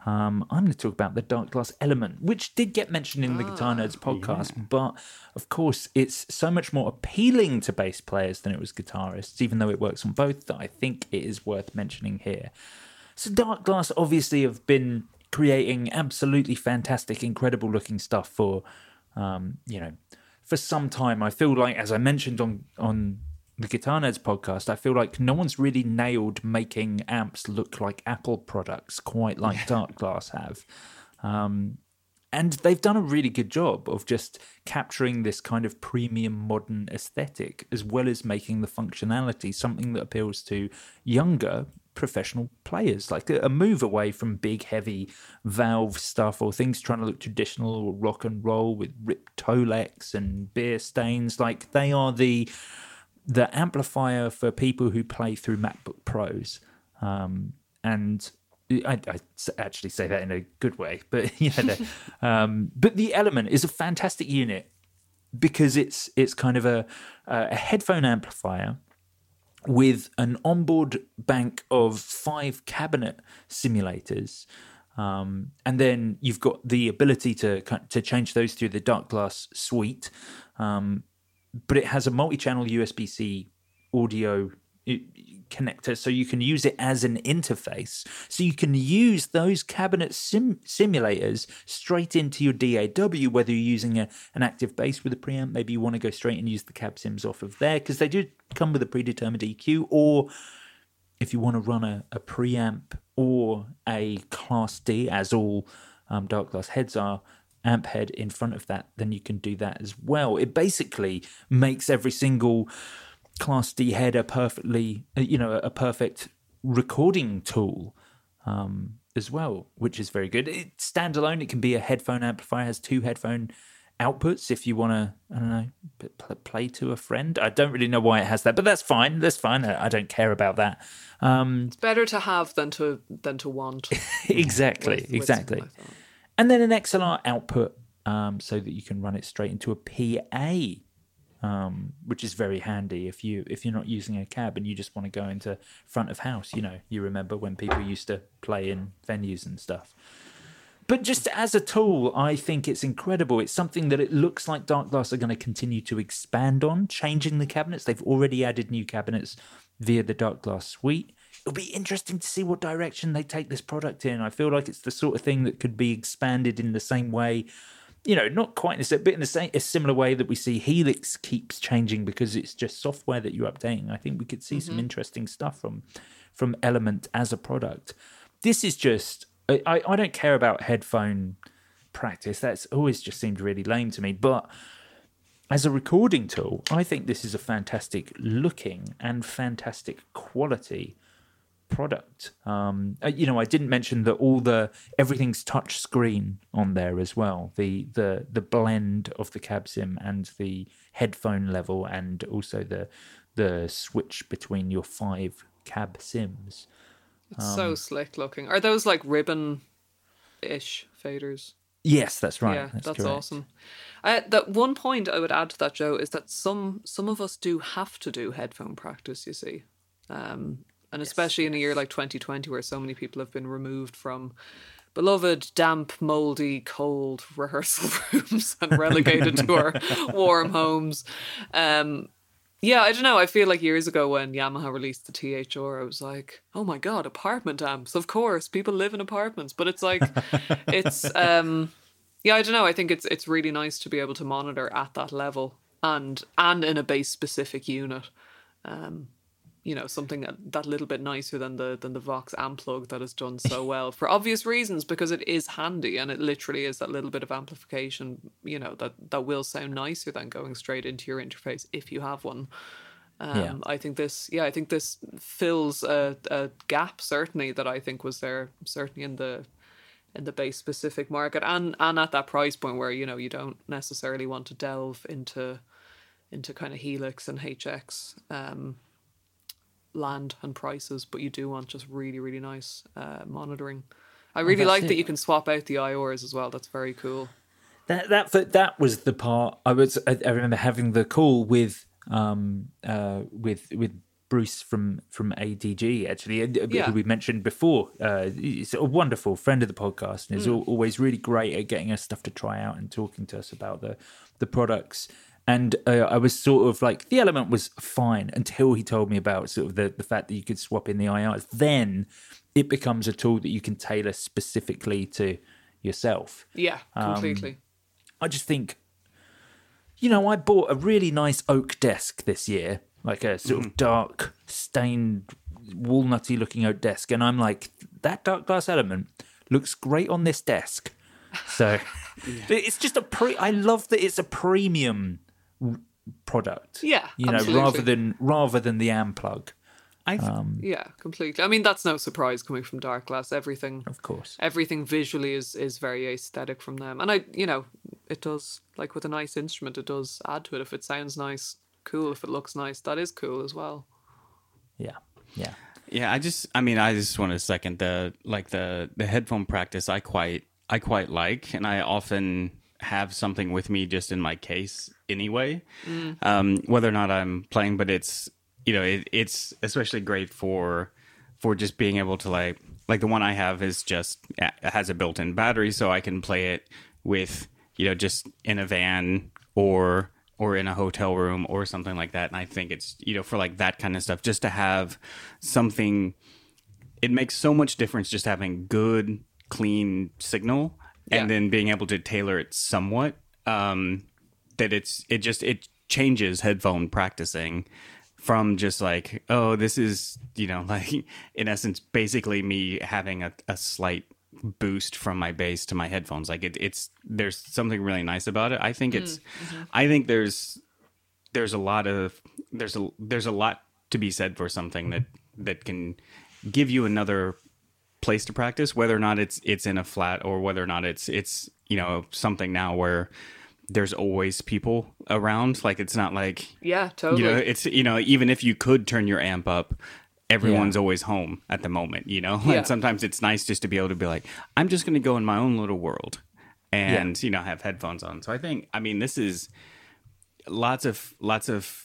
Speaker 2: Um, I'm going to talk about the Darkglass Element, which did get mentioned in the Guitar Nerds podcast, but of course, it's so much more appealing to bass players than it was guitarists, even though it works on both, that I think it is worth mentioning here. So, Darkglass obviously have been creating absolutely fantastic, incredible looking stuff for, um, you know, for some time. I feel like, as I mentioned on on the Guitar Nerds podcast, I feel like no one's really nailed making amps look like Apple products quite like Darkglass have. Um, and they've done a really good job of just capturing this kind of premium modern aesthetic as well as making the functionality something that appeals to younger professional players like a, a move away from big heavy valve stuff or things trying to look traditional or rock and roll with ripped Tolex and beer stains like they are the the amplifier for people who play through MacBook Pros. Um, and I, I, actually say that in a good way, but know, the- um, but the Element is a fantastic unit because it's it's kind of a a headphone amplifier with an onboard bank of five cabinet simulators. Um, and then you've got the ability to to change those through the Darkglass suite, um, but it has a multi-channel USB-C audio connector, so you can use it as an interface. So you can use those cabinet sim- simulators straight into your DAW, whether you're using a, an active bass with a preamp, maybe you want to go straight and use the cab sims off of there because they do come with a predetermined EQ, or if you want to run a, a preamp or a Class D, as all um, Darkglass heads are, amp head in front of that, then you can do that as well. It basically makes every single Class D head a perfectly, you know, a perfect recording tool um, as well, which is very good. It, standalone, it can be a headphone amplifier, has two headphone outputs if you want to, I don't know, play to a friend. I don't really know why it has that, but that's fine. That's fine. I I don't care about that. Um,
Speaker 4: It's better to have than to than to want.
Speaker 2: exactly,
Speaker 4: with- with
Speaker 2: exactly.
Speaker 4: something like that.
Speaker 2: And then an XLR output um, so that you can run it straight into a PA, um, which is very handy if you if you're not using a cab and you just want to go into front of house. You know, you remember when people used to play in venues and stuff. But just as a tool, I think it's incredible. It's something that it looks like Darkglass are going to continue to expand on, changing the cabinets. They've already added new cabinets via the Darkglass suite. It'll be interesting to see what direction they take this product in. I feel like it's the sort of thing that could be expanded in the same way, you know, not quite in the same, in the same a similar way that we see Helix keeps changing because it's just software that you're updating. I think we could see some mm-hmm. interesting stuff from from Element as a product. This is just I I don't care about headphone practice. That's always just seemed really lame to me. But as a recording tool, I think this is a fantastic looking and fantastic quality product. Um, uh, you know, I didn't mention that all the everything's touch screen on there as well. The the the blend of the cab sim and the headphone level, and also the the switch between your five cab sims.
Speaker 4: It's
Speaker 2: Um,
Speaker 4: so slick looking. Are those like ribbon ish faders?
Speaker 2: Yes, that's right.
Speaker 4: yeah, that's,
Speaker 2: correct.
Speaker 4: awesome. Uh, that one point I would add to that, Joe, is that some some of us do have to do headphone practice. You see, um, and especially in a year like 2020, where so many people have been removed from beloved, damp, moldy, cold rehearsal rooms and relegated to our warm homes. Um, yeah, I don't know. I feel like years ago when Yamaha released the THR, I was like, "Oh my god, apartment amps! Of course, people live in apartments." But it's like, it's um, yeah, I don't know. I think it's it's really nice to be able to monitor at that level and and in a bass specific unit. Um, you know, something that, that little bit nicer than the than the Vox Amplug that has done so well for obvious reasons because it is handy and it literally is that little bit of amplification. You know that that will sound nicer than going straight into your interface if you have one. Um,
Speaker 2: Yeah.
Speaker 4: I think this, yeah, I think this fills a, a gap certainly that I think was there certainly in the in the bass specific market and and at that price point where you know you don't necessarily want to delve into into kind of Helix and HX um, land and prices, but you do want just really really nice uh, monitoring. I really
Speaker 2: that's
Speaker 4: like that you can swap out the IORs as well. That's very cool.
Speaker 2: That that that, was the part I was. I, I remember having the call with um uh with with Bruce from from ADG actually, uh,
Speaker 4: Yeah.
Speaker 2: who we mentioned before. Uh, he's a wonderful friend of the podcast, and is al always really great at getting us stuff to try out and talking to us about the the products. And uh, I was sort of like the element was fine until he told me about sort of the the fact that you could swap in the IRs. Then it becomes a tool that you can tailor specifically to yourself.
Speaker 4: Yeah,
Speaker 2: Um,
Speaker 4: completely.
Speaker 2: I just think, you know, I bought a really nice oak desk this year, like a sort of dark, stained, walnutty looking oak desk. And I'm like, that Darkglass element looks great on this desk. So it's just a pre. I love that it's a premium r- product.
Speaker 4: Yeah,
Speaker 2: you know,
Speaker 4: absolutely.
Speaker 2: rather than rather than the Amplug,
Speaker 3: I th-
Speaker 2: Um,
Speaker 4: yeah, completely. I mean, that's no surprise coming from Darkglass. Everything,
Speaker 2: of course.
Speaker 4: everything visually is is very aesthetic from them, and I, you know, it does like with a nice instrument, it does add to it. If it sounds nice, cool. If it looks nice, that is cool as well.
Speaker 2: Yeah, yeah,
Speaker 3: Yeah, I just I mean I just want to second the like the the headphone practice I quite I quite like and I often have something with me just in my case anyway. Um whether or not I'm playing but it's you know it, it's especially great for for just being able to like like the one I have is just it has a built-in battery so I can play it with you know just in a van or or in a hotel room or something like that. And I think it's you know for like that kind of stuff just to have something it makes so much difference just having good clean signal
Speaker 4: Yeah.
Speaker 3: and then being able to tailor it somewhat um that it's it just it changes headphone practicing from just like oh this is you know like in essence basically me having a, a slight boost from my bass to my headphones. Like it, it's there's something really nice about it. I think it's i think there's there's a lot of there's a there's a lot to be said for something that that can give you another place to practice whether or not it's it's in a flat or whether or not it's it's you know something now where there's always people around. Like it's not like
Speaker 4: Yeah, totally.
Speaker 3: you know it's you know even if you could turn your amp up everyone's always home at the moment you know?
Speaker 4: Yeah.
Speaker 3: and sometimes it's nice just to be able to be like i'm just going to go in my own little world and you know have headphones on. So i think i mean this is lots of lots of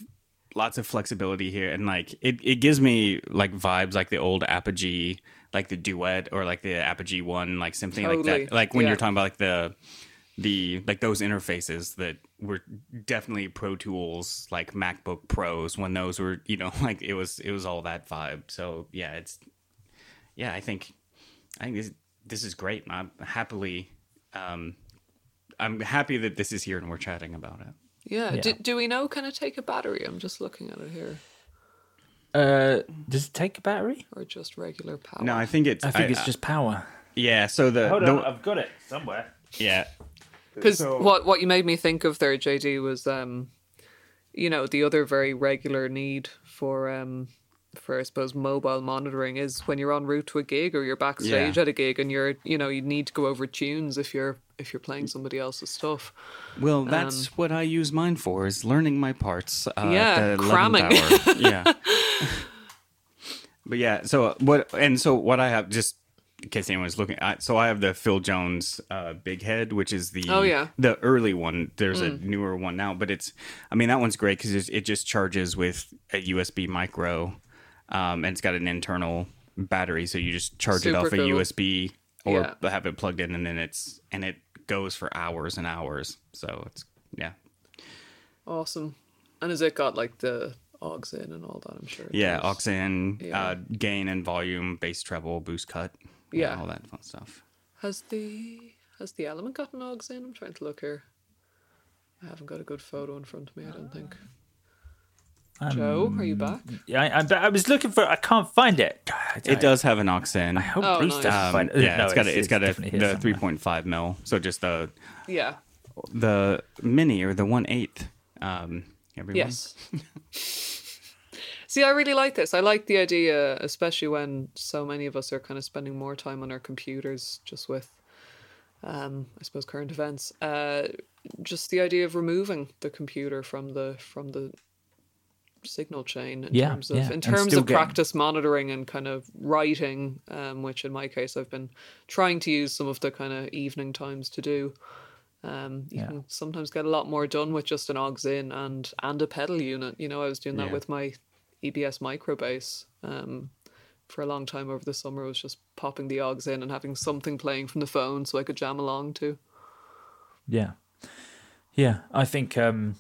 Speaker 3: lots of flexibility here. And like it, it gives me like vibes like the old apogee like the duet or like the apogee one like something like that like when
Speaker 4: Yeah.
Speaker 3: you're talking about like the the like those interfaces that were definitely pro tools like macbook pros when those were you know like it was it was all that vibe so yeah it's yeah i think i think this, this is great i'm happily um i'm happy that this is here and we're chatting about it
Speaker 4: yeah.
Speaker 2: Yeah.
Speaker 4: Do, do we know? Can it take a battery? I'm just looking at it here,
Speaker 2: Uh, does it take a battery?
Speaker 4: or just regular power?
Speaker 3: no i think it's
Speaker 2: I think it's just power.
Speaker 3: yeah so the,
Speaker 2: Hold
Speaker 3: the
Speaker 2: on, I've got it somewhere.
Speaker 3: yeah
Speaker 4: Because what what you made me think of there, JD, was um, you know, the other very regular need for um for I suppose mobile monitoring is when you're en route to a gig or you're backstage
Speaker 3: Yeah.
Speaker 4: at a gig and you're you know you need to go over tunes if you're if you're playing somebody else's stuff.
Speaker 3: Well, that's what I use mine for is learning my parts. Uh,
Speaker 4: Yeah,
Speaker 3: the
Speaker 4: cramming.
Speaker 3: yeah. but yeah, so what? And so what I have just in case anyone's looking, I, so I have the Phil Jones uh, Big Head, which is the
Speaker 4: Oh, yeah.
Speaker 3: the early one. There's a newer one now, but it's I mean that one's great because it just charges with a USB micro, um, and it's got an internal battery, so you just charge it
Speaker 4: Super
Speaker 3: off a. USB or
Speaker 4: Yeah.
Speaker 3: have it plugged in, and then it's and it goes for hours and hours. So it's yeah,
Speaker 4: Awesome. And has it got like the aux in and all that? I'm sure.
Speaker 3: yeah, aux in,
Speaker 4: Yeah.
Speaker 3: uh, gain and volume, bass treble, boost cut,
Speaker 4: Yeah.
Speaker 3: all that fun stuff.
Speaker 4: Has the has the element got an aux in? I'm trying to look here. I haven't got a good photo in front of me. I don't think. Joe, are you back?
Speaker 2: Yeah, I, I, I was looking for. I can't find it.
Speaker 3: It does have an aux in.
Speaker 2: I hope
Speaker 4: Oh,
Speaker 2: Bruce
Speaker 4: nice.
Speaker 2: doesn't
Speaker 3: Um,
Speaker 2: find it.
Speaker 3: yeah,
Speaker 2: No,
Speaker 3: it's got a, it's got a, the three point five mil. So just the
Speaker 4: Yeah.
Speaker 3: the mini or the one eighth. Um, everyone.
Speaker 4: Yes. See, I really like this. I like the idea, especially when so many of us are kind of spending more time on our computers just with, um, I suppose, current events. Uh, just the idea of removing the computer from the from the signal chain in
Speaker 2: Yeah,
Speaker 4: terms of
Speaker 2: yeah,
Speaker 4: in terms of
Speaker 2: getting-
Speaker 4: practice monitoring and kind of writing, um, which in my case I've been trying to use some of the kind of evening times to do. Um, you
Speaker 2: Yeah.
Speaker 4: can sometimes get a lot more done with just an aux in and and a pedal unit. You know, I was doing that with my EBS micro bass um, for a long time over the summer. I was just popping the aux in and having something playing from the phone so I could jam along to.
Speaker 2: Yeah, yeah. I think, um,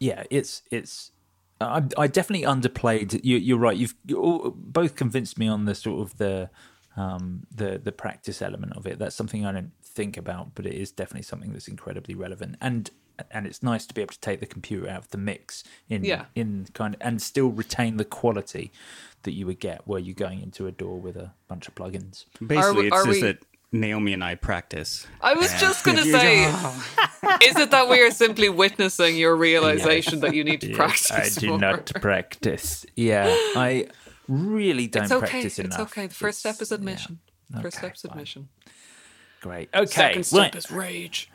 Speaker 2: yeah, it's it's. I, I definitely underplayed. You, you're right. You've you all, both convinced me on the sort of the um, the the practice element of it. That's something I don't think about, but it is definitely something that's incredibly relevant. And and it's nice to be able to take the computer out of the mix in
Speaker 4: Yeah.
Speaker 2: in kind of and still retain the quality that you would get were you going into a DAW with a bunch of plugins.
Speaker 3: Basically, it's
Speaker 4: are
Speaker 3: just
Speaker 4: we-
Speaker 3: that Naomi and I practice.
Speaker 4: I was
Speaker 3: And-
Speaker 4: just going to say, is it that we are simply witnessing your realization that you need to practice?
Speaker 2: I do
Speaker 4: more?
Speaker 2: not practice. Yeah, I really don't
Speaker 4: It's okay.
Speaker 2: practice
Speaker 4: It's okay. The first step is admission.
Speaker 2: yeah.
Speaker 4: First
Speaker 2: Okay,
Speaker 4: step's
Speaker 2: fine.
Speaker 4: admission.
Speaker 2: Great. Okay.
Speaker 4: Second step
Speaker 2: right.
Speaker 4: is rage.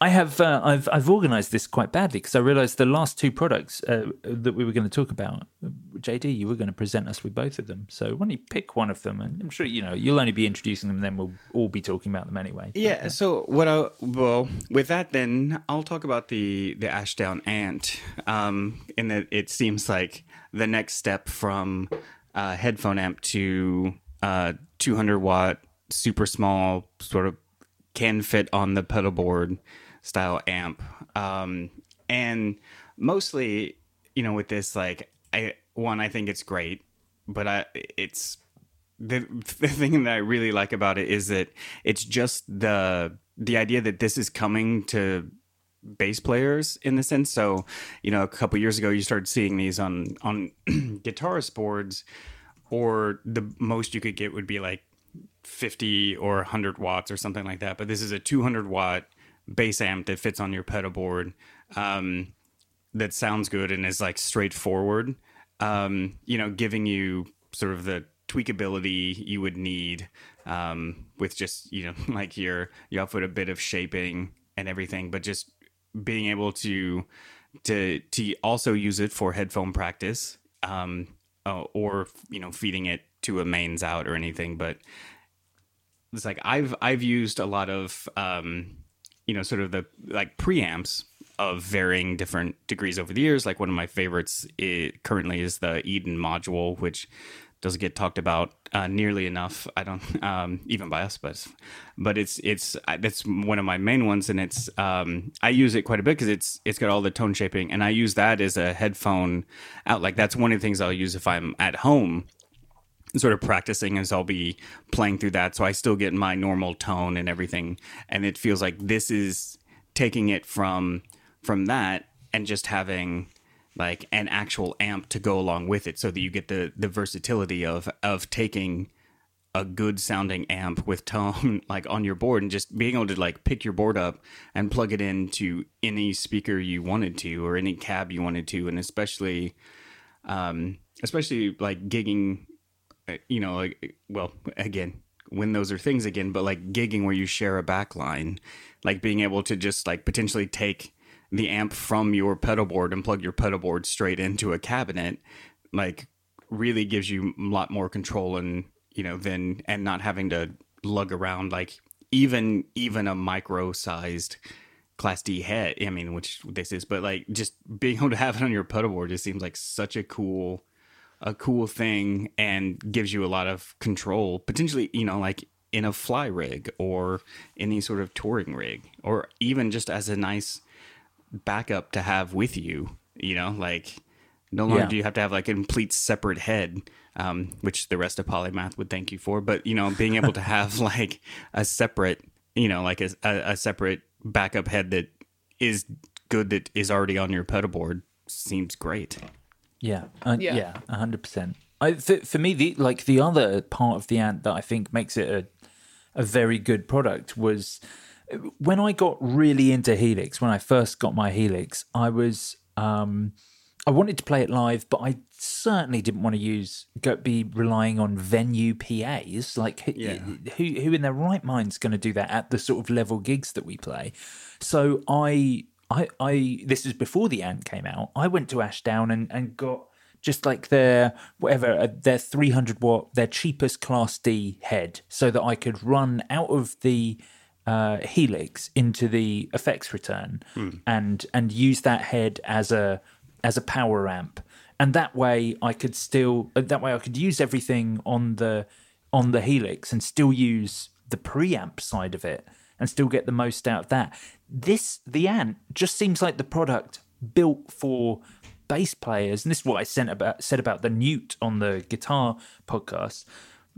Speaker 2: I have uh, I've I've organised this quite badly because I realised the last two products uh, that we were going to talk about, JD, you were going to present us with both of them. So why don't you pick one of them? And I'm sure you know you'll only be introducing them, then we'll all be talking about them anyway.
Speaker 3: Yeah. So what? I, well, with that, then I'll talk about the the Ashdown Ant. Um, in that it seems like the next step from uh, headphone amp to uh, 200 watt, super small, sort of can fit on the pedal board style amp. Um, and mostly, you know, with this, like, I one, I think it's great, but I it's the the thing that I really like about it is that it's just the the idea that this is coming to bass players in the sense. So, you know, a couple years ago, you started seeing these on on guitarist boards, or the most you could get would be like 50 or 100 watts or something like that. But this is a 200 watt bass amp that fits on your pedal board. Um, that sounds good and is like straightforward. Um, you know, giving you sort of the tweakability you would need um, with just you know like your you outfit a bit of shaping and everything, but just being able to to to also use it for headphone practice um, uh, or you know feeding it to a mains out or anything, but it's like I've I've used a lot of um, you know sort of the like preamps of varying different degrees over the years. Like one of my favorites currently is the Eden module, which doesn't get talked about uh, nearly enough. I don't um, even by us, but but it's it's that's one of my main ones, and it's um, I use it quite a bit because it's it's got all the tone shaping, and I use that as a headphone out. Like that's one of the things I'll use if I'm at home sort of practicing as I'll be playing through that. So I still get my normal tone and everything. And it feels like this is taking it from from that and just having like an actual amp to go along with it so that you get the the versatility of of taking a good sounding amp with tone like on your board and just being able to like pick your board up and plug it into any speaker you wanted to or any cab you wanted to and especially um especially like gigging Uh, you know, like, well, again, when those are things again, but like gigging where you share a back line, like being able to just like potentially take the amp from your pedal board and plug your pedal board straight into a cabinet, like really gives you a lot more control and, you know, than, and not having to lug around like even, even a micro sized class D head. I mean, which this is, but like just being able to have it on your pedal board just seems like such a cool, a cool thing and gives you a lot of control potentially you know like in a fly rig or any sort of touring rig or even just as a nice backup to have with you you know like no longer
Speaker 2: Yeah.
Speaker 3: do you have to have like a complete separate head um, which the rest of polymath would thank you for but you know being able to have like a separate you know like a, a, a separate backup head that is good that is already on your pedal board seems great
Speaker 2: Yeah, uh,
Speaker 4: Yeah.
Speaker 2: yeah, a hundred percent. I th- for me, the like the other part of the ant that I think makes it a a very good product was when I got really into Helix. When I first got my Helix, I was um, I wanted to play it live, but I certainly didn't want to use go, be relying on venue PAs. Like, who-
Speaker 3: Yeah.
Speaker 2: who who in their right mind's going to do that at the sort of level gigs that we play? So I I I this is before the ant came out. I went to Ashdown and and got just like their whatever uh, their 300 watt their cheapest class D head so that I could run out of the uh, helix into the effects return and and use that head as a as a power amp, and that way I could still uh, that way I could use everything on the on the Helix and still use the preamp side of it and still get the most out of that. This the Ant just seems like the product built for bass players, and this is what I sent about said about the Newt on the guitar podcast.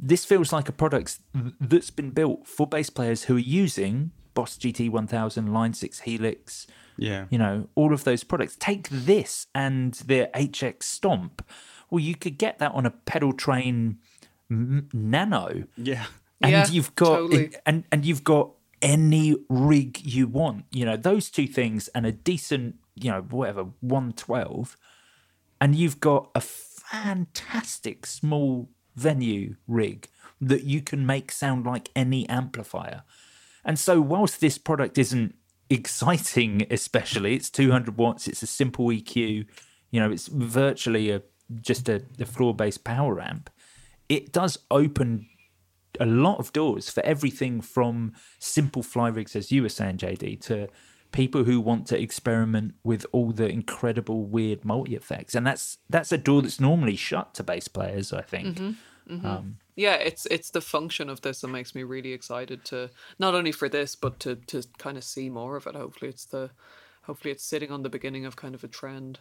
Speaker 2: This feels like a product that's been built for bass players who are using Boss GT 1000, Line 6 Helix,
Speaker 3: Yeah.
Speaker 2: you know, all of those products. Take this and the HX Stomp. Well, you could get that on a Pedaltrain m- nano
Speaker 3: Yeah.
Speaker 2: and
Speaker 4: Yeah,
Speaker 2: you've got
Speaker 4: totally.
Speaker 2: and and you've got any rig you want. You know those two things and a decent you know whatever 112 and you've got a fantastic small venue rig that you can make sound like any amplifier. And so whilst this product isn't exciting especially it's 200 watts it's a simple eq you know it's virtually a just a, a floor based power amp it does open a lot of doors for everything from simple fly rigs, as you were saying, JD, to people who want to experiment with all the incredible weird multi effects, and that's that's a door that's normally shut to bass players. I think. Um,
Speaker 4: yeah, it's it's the function of this that makes me really excited to not only for this, but to to kind of see more of it. Hopefully, it's the hopefully it's sitting on the beginning of kind of a trend.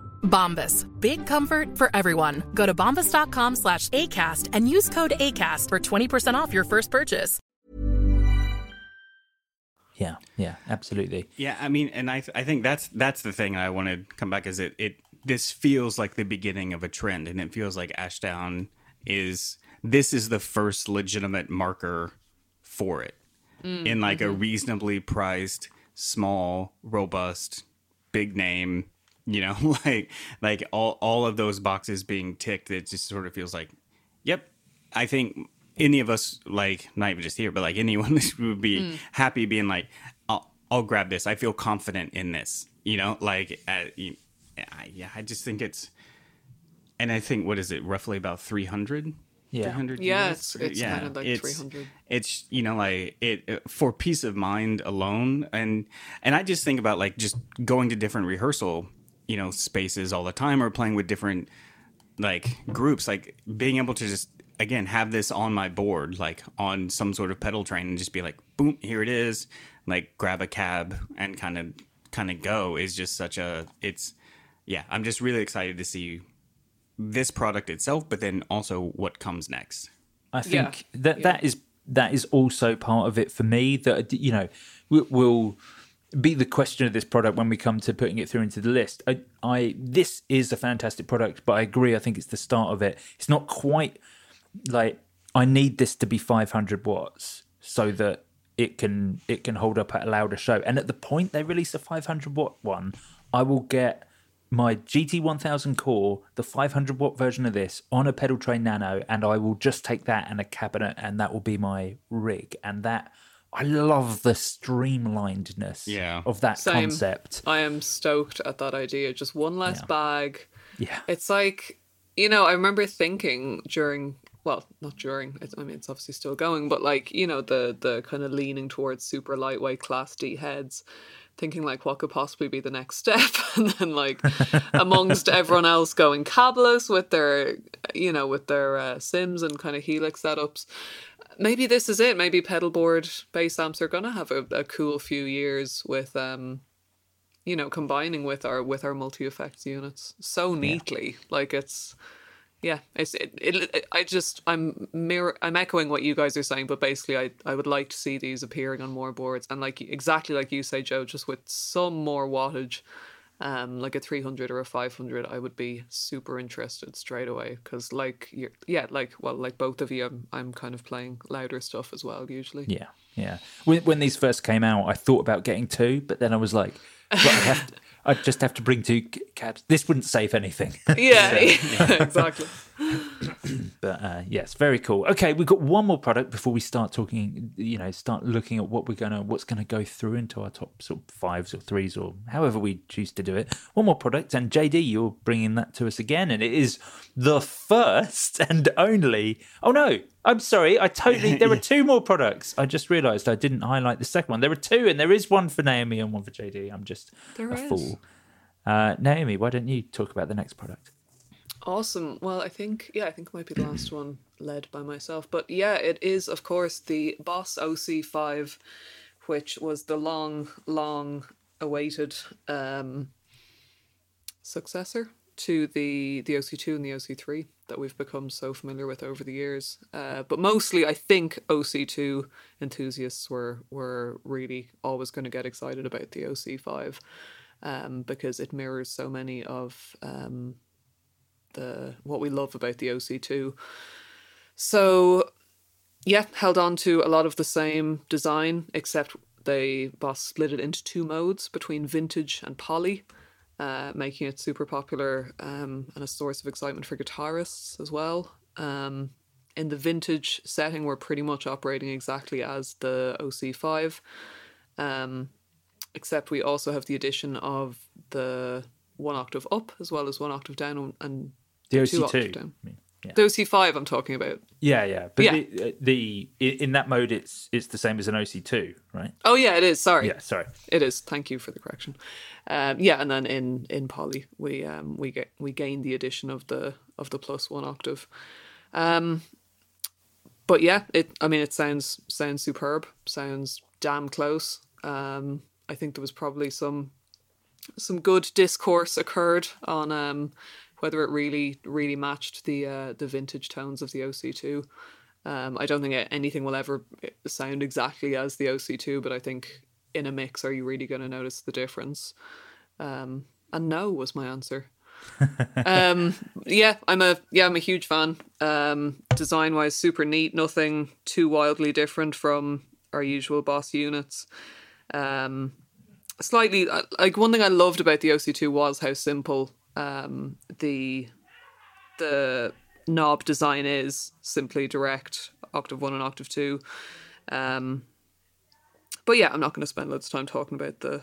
Speaker 5: Bombas. Big comfort for everyone. Go to bombas.com slash ACAST and use code ACAST for 20% off your first purchase.
Speaker 2: yeah, yeah, absolutely.
Speaker 3: Yeah, I mean, and I th- I think that's that's the thing I want to come back is it it this feels like the beginning of a trend, and it feels like Ashdown is this is the first legitimate marker for it mm, in like a mm-hmm. reasonably priced, small, robust, big name. You know, like like all all of those boxes being ticked. It just sort of feels like, yep. I think any of us, like not even just here, but like anyone, would be happy being like, I'll, I'll grab this. I feel confident in this. You know, like, uh, you- I- yeah, I just think it's, and I think what is it, roughly about three hundred.
Speaker 2: Yeah.
Speaker 3: 300
Speaker 4: Yeah,
Speaker 3: units?
Speaker 4: it's- it's kind of like
Speaker 3: it's-
Speaker 4: 300.
Speaker 3: It's you know like it uh, for peace of mind alone, and and I just think about like just going to different rehearsal, you know, spaces all the time, or playing with different like groups, like being able to just again have this on my board, like on some sort of Pedaltrain, and just be like, boom, here it is, like grab a cab and kind of kind of go is just such a it's yeah, I'm just really excited to see this product itself, but then also what comes next.
Speaker 2: I think
Speaker 4: Yeah.
Speaker 2: that that is that is also part of it for me. That you know will, will be the question of this product when we come to putting it through into the list. I, I this is a fantastic product, but I agree. I think it's the start of it. It's not quite like I need this to be 500 watts so that it can it can hold up at a louder show. And at the point they release a 500 watt one, I will get my GT1000 core, the 500 watt version of this, on a Pedaltrain nano, and I will just take that and a cabinet, and that will be my rig. And that I love the streamlinedness
Speaker 3: Yeah.
Speaker 2: of that
Speaker 4: Same.
Speaker 2: concept.
Speaker 4: I am stoked at that idea. Just one less
Speaker 2: Yeah.
Speaker 4: bag.
Speaker 2: Yeah.
Speaker 4: It's like, you know, I remember thinking during well, not during. I mean, it's obviously still going, but like you know, the the kind of leaning towards super lightweight class D heads, thinking like what could possibly be the next step, and then like amongst everyone else going cabless with their you know with their uh, Sims and kind of Helix setups. Maybe this is it. Maybe pedalboard bass amps are gonna have a, a cool few years with um you know combining with our with our multi effects units so neatly like it's yeah it's it, it, i just i'm mirror i'm echoing what you guys are saying but basically i i would like to see these appearing on more boards. And like exactly like you say joe just with some more wattage um like a 300 or a 500 i would be super interested straight away. Because like you're yeah like well like both of you I'm, I'm kind of playing louder stuff as well usually.
Speaker 2: Yeah, yeah. When, when these first came out, I thought about getting two, but then I was like, but I'd, have to, I'd just have to bring two c- cabs. This wouldn't save anything.
Speaker 4: yeah, yeah exactly
Speaker 2: but uh, yes, very cool. Okay, we've got one more product before we start talking. You know, start looking at what we're gonna, what's gonna go through into our top sort of fives or threes or however we choose to do it. One more product, and JD, you're bringing that to us again, and it is the first and only. Oh no, I'm sorry, I totally. There are two more products. I just realised I didn't highlight the second one. There are two, and there is one for Naomi and one for JD. I'm just
Speaker 4: There
Speaker 2: a
Speaker 4: is.
Speaker 2: fool. Uh, Naomi, why don't you talk about the next product?
Speaker 4: Awesome. Well, I think yeah, I think it might be the last one led by myself. But yeah, it is of course the Boss OC5, which was the long, long awaited um successor to the the OC2 and the OC3 that we've become so familiar with over the years. Uh, but mostly, I think OC2 enthusiasts were were really always going to get excited about the OC5 um, because it mirrors so many of um, the what we love about the OC2. So, yeah, held on to a lot of the same design, except they boss split it into two modes between vintage and poly, uh, making it super popular um, and a source of excitement for guitarists as well. Um, in the vintage setting, we're pretty much operating exactly as the OC5, um, except we also have the addition of the one octave up as well as one octave down and-
Speaker 2: The
Speaker 4: two
Speaker 2: OC2. I mean, yeah.
Speaker 4: The OC5 I'm talking about.
Speaker 2: Yeah, yeah, but
Speaker 4: Yeah.
Speaker 2: The, uh, the in that mode, it's it's the same as an OC2, right?
Speaker 4: Oh yeah, it is. Sorry.
Speaker 2: Yeah, sorry.
Speaker 4: It is. Thank you for the correction. Um, yeah, and then in in poly we um we get we gain the addition of the of the plus one octave. Um, but yeah, it. I mean, it sounds sounds superb. Sounds damn close. Um, I think there was probably some some good discourse occurred on um whether it really really matched the uh, the vintage tones of the OC2. Um, I don't think anything will ever sound exactly as the OC2, but I think in a mix, are you really going to notice the difference? Um, and no was my answer. um, yeah, I'm a yeah, I'm a huge fan. Um, design wise, super neat. Nothing too wildly different from our usual boss units. Um, slightly uh, like one thing I loved about the OC2 was how simple um, the the knob design is. Simply direct octave one and octave two. Um, but yeah, I'm not going to spend loads of time talking about the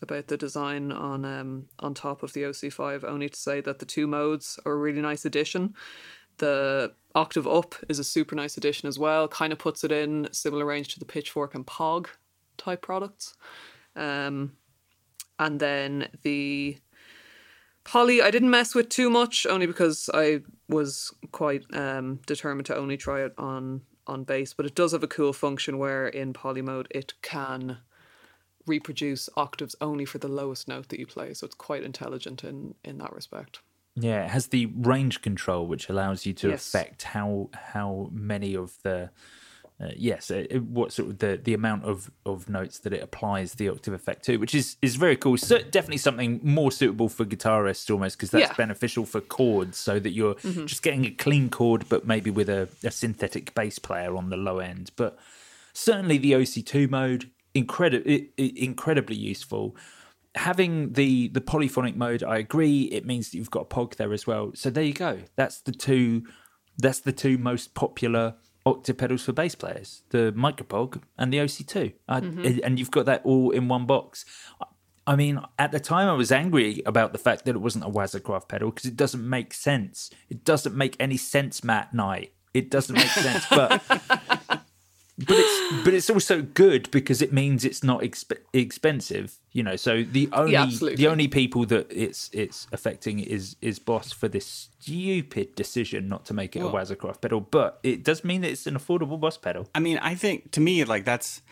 Speaker 4: about the design on um on top of the OC5. Only to say that the two modes are a really nice addition. The octave up is a super nice addition as well. Kind of puts it in similar range to the Pitchfork and Pog type products. Um, and then the Poly, I didn't mess with too much, only because I was quite um, determined to only try it on on bass. But it does have a cool function where in poly mode it can reproduce octaves only for the lowest note that you play. So it's quite intelligent in in that respect.
Speaker 2: Yeah, it has the range control, which allows you to
Speaker 4: Yes.
Speaker 2: affect how how many of the uh, yes, uh, uh, what sort of the the amount of of notes that it applies the octave effect to, which is is very cool. So definitely something more suitable for guitarists almost because that's
Speaker 4: Yeah.
Speaker 2: beneficial for chords, so that you're
Speaker 4: Mhm.
Speaker 2: just getting a clean chord, but maybe with a, a synthetic bass player on the low end. But certainly the OC2 mode incredible incredibly useful having the the polyphonic mode i agree it means that you've got a pog there as well so there you go that's the two that's the two most popular octave pedals for bass players the micropog and the oc2 Uh,
Speaker 6: Mhm.
Speaker 2: and you've got that all in one box I mean, at the time, I was angry about the fact that it wasn't a Waza Craft pedal because it doesn't make sense. It doesn't make any sense, Matt Knight. it doesn't make sense. But but it's but it's also good because it means it's not exp- expensive. You know, so the only
Speaker 4: absolutely.
Speaker 2: the only people that it's it's affecting is is Boss for this stupid decision not to make it
Speaker 3: Well-
Speaker 2: a Waza Craft pedal. But it does mean that it's an affordable Boss pedal.
Speaker 3: I mean, I think to me, like that's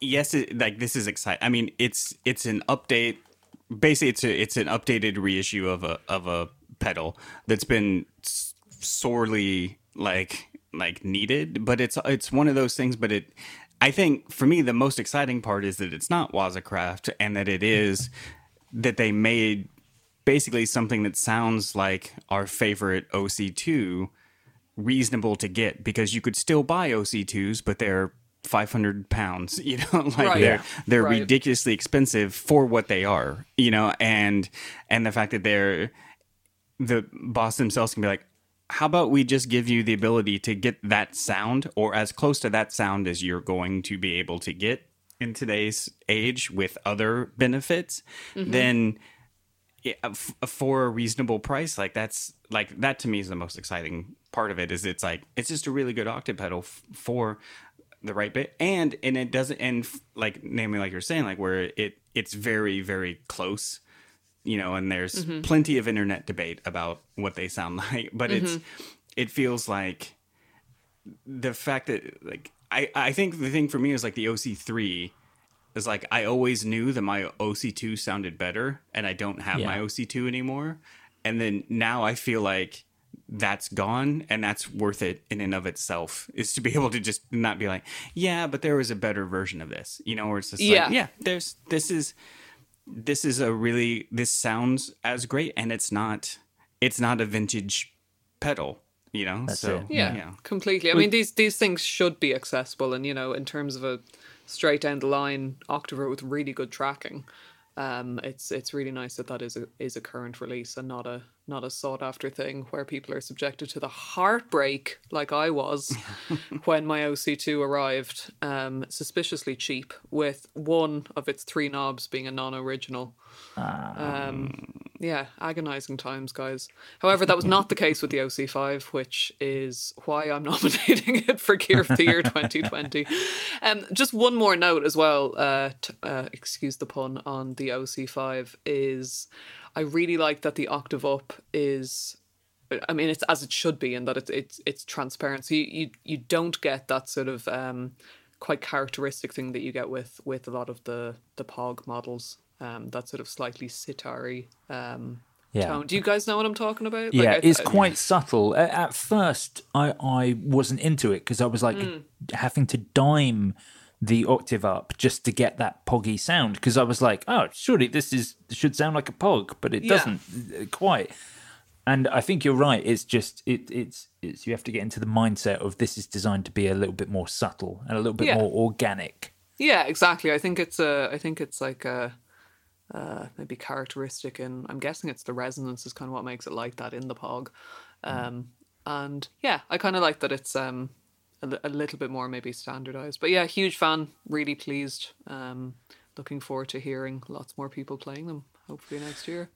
Speaker 3: yes, it, like this is exciting. I mean, it's it's an update. Basically, it's a it's an updated reissue of a of a pedal that's been sorely like like needed. But it's it's one of those things. But it, I think for me, the most exciting part is that it's not Waza Craft and that it is that they made basically something that sounds like our favorite OC2 reasonable to get because you could still buy OC2s, but they're 500 pounds, you know, like
Speaker 4: Right.
Speaker 3: they're, they're
Speaker 4: Right.
Speaker 3: ridiculously expensive for what they are, you know, and, and the fact that they're, the boss themselves can be like, how about we just give you the ability to get that sound or as close to that sound as you're going to be able to get in today's age with other benefits, mm-hmm. then yeah, f- for a reasonable price, like that's like that to me is the most exciting part of it. Is it's like it's just a really good octave pedal f- for the right bit, and and it doesn't and like namely like you're saying, like where it it's very very close, you know, and there's mm-hmm. plenty of internet debate about what they sound like, but it's mm-hmm. it feels like the fact that like I I think the thing for me is like the OC3 is like I always knew that my OC2 sounded better and I don't have my OC2 anymore. And then now I feel like that's gone and that's worth it in and of itself is to be able to just not be like, yeah, but there was a better version of this, you know, where it's just
Speaker 4: Yeah.
Speaker 3: like, yeah, there's this is this is a really this sounds as great and it's not it's not a vintage pedal, you know?
Speaker 2: That's
Speaker 3: so
Speaker 2: it.
Speaker 4: Yeah, completely. I mean, these these things should be accessible, and you know, in terms of a straight down the line Octavert with really good tracking, um, it's it's really nice that that is a is a current release and not a not a sought after thing where people are subjected to the heartbreak like I was when my OC2 arrived, um, suspiciously cheap with one of its three knobs being a non original. Um, yeah, agonizing times, guys. However, that was not the case with the OC5, which is why I'm nominating it for Gear of the Year 2020. Um, just one more note as well, uh, t- uh, excuse the pun, on the OC5 is I really like that the octave up is. I mean, it's as it should be, in that it's it's it's transparent. So you you, you don't get that sort of um, quite characteristic thing that you get with with a lot of the the Pog models. Um, that sort of slightly sitar um,
Speaker 2: Yeah.
Speaker 4: tone. Do you guys know what I'm talking about?
Speaker 2: yeah,
Speaker 4: I-
Speaker 2: it's
Speaker 4: I-
Speaker 2: quite subtle. At first, I, I wasn't into it because I was like
Speaker 4: Hmm.
Speaker 2: having to dime the octave up just to get that poggy sound. Because I was like, oh, surely this is should sound like a pog, but it
Speaker 4: Yeah.
Speaker 2: doesn't uh, quite. And I think you're right. It's just it, it's it's you have to get into the mindset of this is designed to be a little bit more subtle and a little bit
Speaker 4: Yeah.
Speaker 2: more organic.
Speaker 4: Yeah, exactly. I think it's a. I think it's like a. Uh, maybe characteristic and I'm guessing it's the resonance is kind of what makes it like that in the Pog, um, and yeah, I kind of like that it's um, a, a little bit more maybe standardized. But yeah, huge fan, really pleased. Um, looking forward to hearing lots more people playing them. Hopefully next year.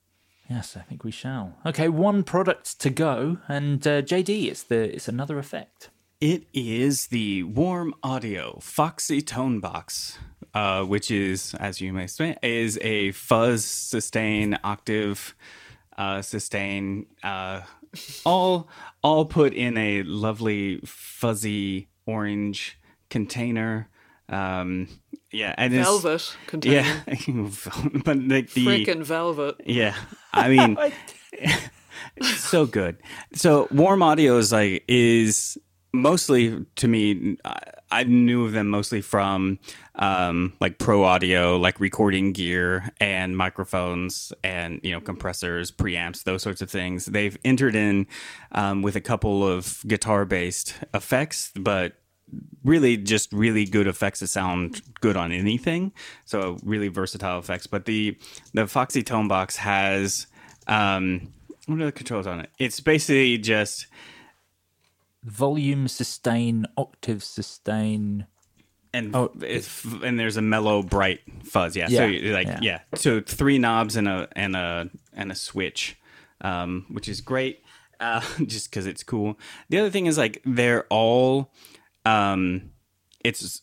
Speaker 2: Yes, I think we shall. Okay, one product to go, and uh, JD, it's the it's another effect.
Speaker 3: It is the Warm Audio Foxy Tone Box, uh, which is, as you may say, is a fuzz sustain octave uh, sustain, uh, all all put in a lovely fuzzy orange container. Um, yeah, and it's-
Speaker 4: Velvet container.
Speaker 3: Yeah, but like the
Speaker 4: Frickin' velvet.
Speaker 3: yeah, I mean, so good. So warm audio is like is mostly to me. I, knew of them mostly from um, like pro audio, like recording gear and microphones and you know compressors, preamps, those sorts of things. They've entered in um, with a couple of guitar based effects, but really just really good effects that sound good on anything. So really versatile effects. But the the Foxy Tone Box has um what are the controls on it? It's basically just
Speaker 2: Volume sustain, octave sustain.
Speaker 3: and
Speaker 2: Oh,
Speaker 3: it's, and there's a mellow bright fuzz. Yeah. So
Speaker 2: Yeah,
Speaker 3: you- like
Speaker 2: yeah.
Speaker 3: yeah. So three knobs and a and a and a switch, um, which is great. uh, just because it's cool. The other thing is like they're all, um, it's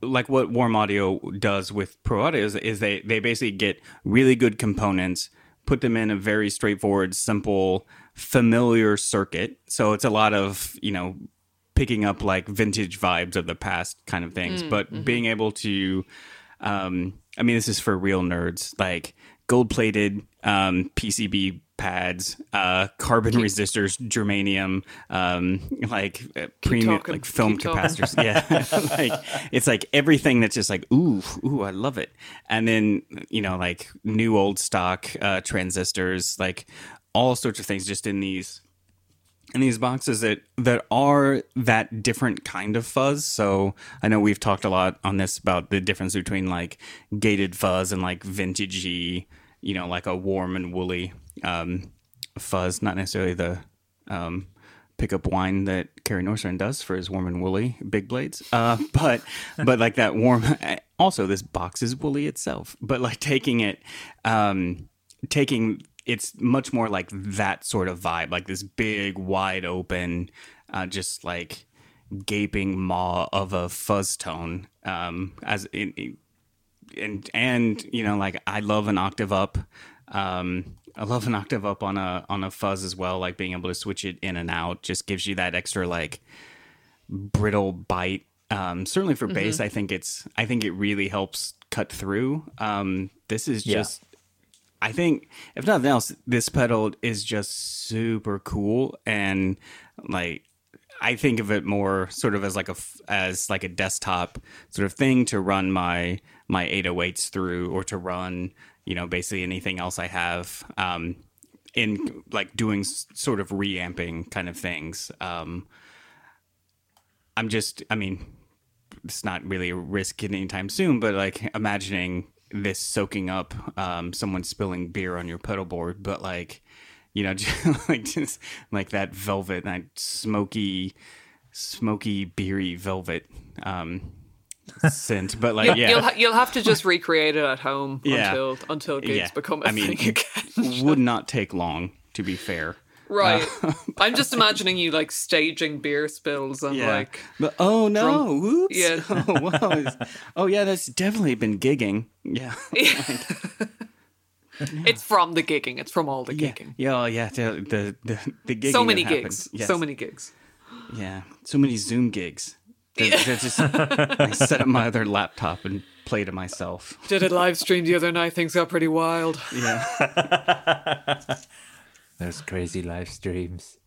Speaker 3: like what Warm Audio does with Pro Audio is, is they they basically get really good components, put them in a very straightforward, simple, familiar circuit. So it's a lot of you know picking up like vintage vibes of the past kind of things,
Speaker 4: Mm,
Speaker 3: but
Speaker 4: mhm.
Speaker 3: being able to, um, I mean, this is for real nerds, like gold plated um, PCB pads, uh, carbon resistors, germanium, um, like uh, premium,
Speaker 4: talking,
Speaker 3: like film
Speaker 4: keep
Speaker 3: capacitors. Yeah, like it's like everything that's just like ooh, ooh, I love it. And then you know, like new old stock uh, transistors, like all sorts of things, just in these in these boxes that that are that different kind of fuzz. So I know we've talked a lot on this about the difference between like gated fuzz and like vintagey, you know, like a warm and woolly um, fuzz, not necessarily the um, pickup wine that Carey Nordstrand does for his warm and woolly big blades. Uh, but but like that warm. Also, this box is woolly itself, but like taking it, um, taking it's much more like that sort of vibe, like this big, wide open, uh, just like gaping maw of a fuzz tone. Um, as in, in- and and you know, like I love an octave up. Um, I love an octave up on a on a fuzz as well. Like being able to switch it in and out just gives you that extra like brittle bite. Um, certainly for bass,
Speaker 2: Mhm.
Speaker 3: I think it's I think it really helps cut through. Um, this is
Speaker 2: Yeah.
Speaker 3: just I think if nothing else, this pedal is just super cool and like I think of it more sort of as like a as like a desktop sort of thing to run my my 808s through or to run you know basically anything else I have um, in like doing sort of reamping kind of things. Um, I'm just I mean it's not really a risk anytime soon, but like imagining this soaking up um, someone spilling beer on your pedal board, but like you know, just like just like that velvet, that smoky, smoky, beery velvet um, scent. But like,
Speaker 4: you'll,
Speaker 3: yeah,
Speaker 4: you'll, you'll have to just recreate it at home
Speaker 3: Yeah.
Speaker 4: until until gigs
Speaker 3: Yeah.
Speaker 4: become a
Speaker 3: I mean,
Speaker 4: thing again.
Speaker 3: would not take long. To be fair,
Speaker 4: Right.
Speaker 3: Uh,
Speaker 4: I'm just imagining you like staging beer spills and
Speaker 3: yeah.
Speaker 4: like
Speaker 3: but oh no,
Speaker 4: drum-
Speaker 3: whoops.
Speaker 4: Yeah.
Speaker 3: oh, wow. Oh yeah, that's definitely been gigging. Yeah.
Speaker 4: it's from the gigging. It's from all the
Speaker 3: Yeah,
Speaker 4: gigging.
Speaker 3: yeah, oh, yeah. The the the, the gigging
Speaker 4: So many gigs.
Speaker 3: Yes.
Speaker 4: So many gigs.
Speaker 3: Yeah, so many Zoom gigs. They're, they're just, I set up my other laptop and play to myself.
Speaker 4: Did it live stream the other night. Things got pretty wild.
Speaker 3: Yeah.
Speaker 2: Those crazy live streams.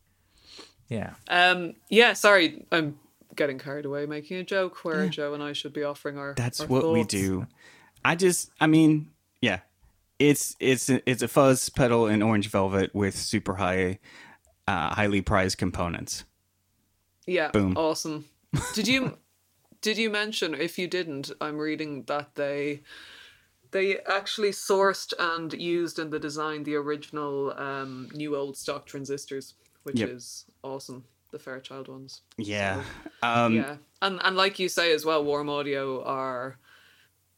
Speaker 2: Yeah.
Speaker 4: Um. Yeah. Sorry, I'm getting carried away making a joke where Joe and I should be offering our.
Speaker 3: That's
Speaker 4: our
Speaker 3: what we do. I just, I mean, yeah, it's it's it's a fuzz pedal in orange velvet with super high, uh, highly prized components.
Speaker 4: Yeah.
Speaker 3: Boom.
Speaker 4: Awesome. Did you did you mention if you didn't, I'm reading that they they actually sourced and used in the design the original um, new old stock transistors, which
Speaker 3: Yep.
Speaker 4: is awesome. The Fairchild ones.
Speaker 3: Yeah.
Speaker 4: So,
Speaker 3: Um,
Speaker 4: yeah. And and like you say as well, Warm Audio are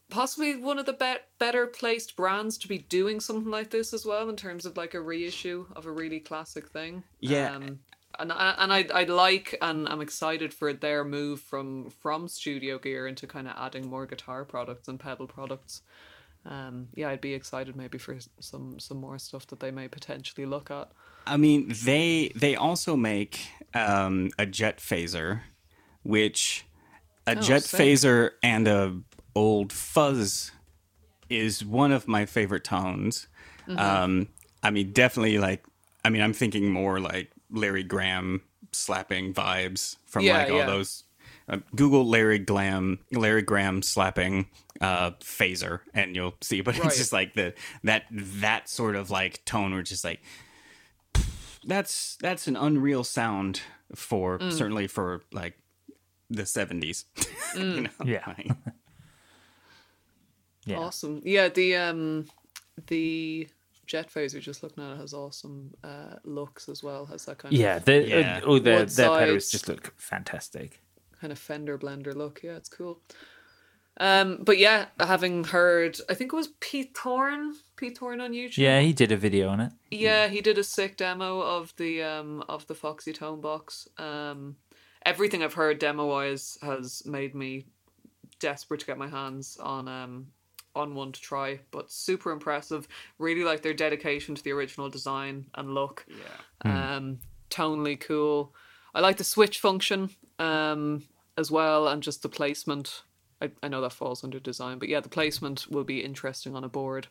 Speaker 4: possibly one of the be- better placed brands to be doing something like this as well in terms of like a reissue of a really classic thing.
Speaker 3: Yeah.
Speaker 4: Um, and I, and I I like and I'm excited for their move from from studio gear into kind of adding more guitar products and pedal products. Um, yeah, I'd be excited maybe for some some more stuff that they may potentially look at.
Speaker 3: I mean, they they also make um, a jet phaser, which a
Speaker 4: Oh,
Speaker 3: jet
Speaker 4: sick.
Speaker 3: phaser and a old fuzz is one of my favorite tones.
Speaker 4: Mhm.
Speaker 3: Um, I mean, definitely like. I mean, I'm thinking more like Larry Graham slapping vibes from
Speaker 4: Yeah,
Speaker 3: like all
Speaker 4: yeah.
Speaker 3: those. Uh, Google Larry Glam, Larry Graham slapping uh, phaser, and you'll see. But
Speaker 4: Right.
Speaker 3: it's just like the that that sort of like tone, where it's just like that's that's an unreal sound for
Speaker 4: Mm.
Speaker 3: certainly for like the 70s you
Speaker 4: Mm.
Speaker 3: know
Speaker 2: Yeah.
Speaker 3: like-
Speaker 2: Yeah.
Speaker 4: Awesome. Yeah, the um the jet phaser we're just looking at it has awesome uh looks as well. Has that kind
Speaker 2: Yeah.
Speaker 4: of
Speaker 2: The,
Speaker 3: Yeah.
Speaker 2: Uh, oh, their, their pedals just look fantastic.
Speaker 4: Kind of fender blender look. Yeah, it's cool. Um, but yeah, having heard, I think it was Pete Thorn, Pete Thorn on YouTube.
Speaker 2: Yeah, he did a video on it.
Speaker 4: Yeah, he did a sick demo of the um of the Foxy Tone box. Um, everything I've heard demo wise has made me desperate to get my hands on um on one to try. But super impressive. Really like their dedication to the original design and look.
Speaker 3: Yeah.
Speaker 4: Um, tonally cool. I like the switch function um as well, and just the placement. I, I know that falls under design, but yeah, the placement will be interesting on a board.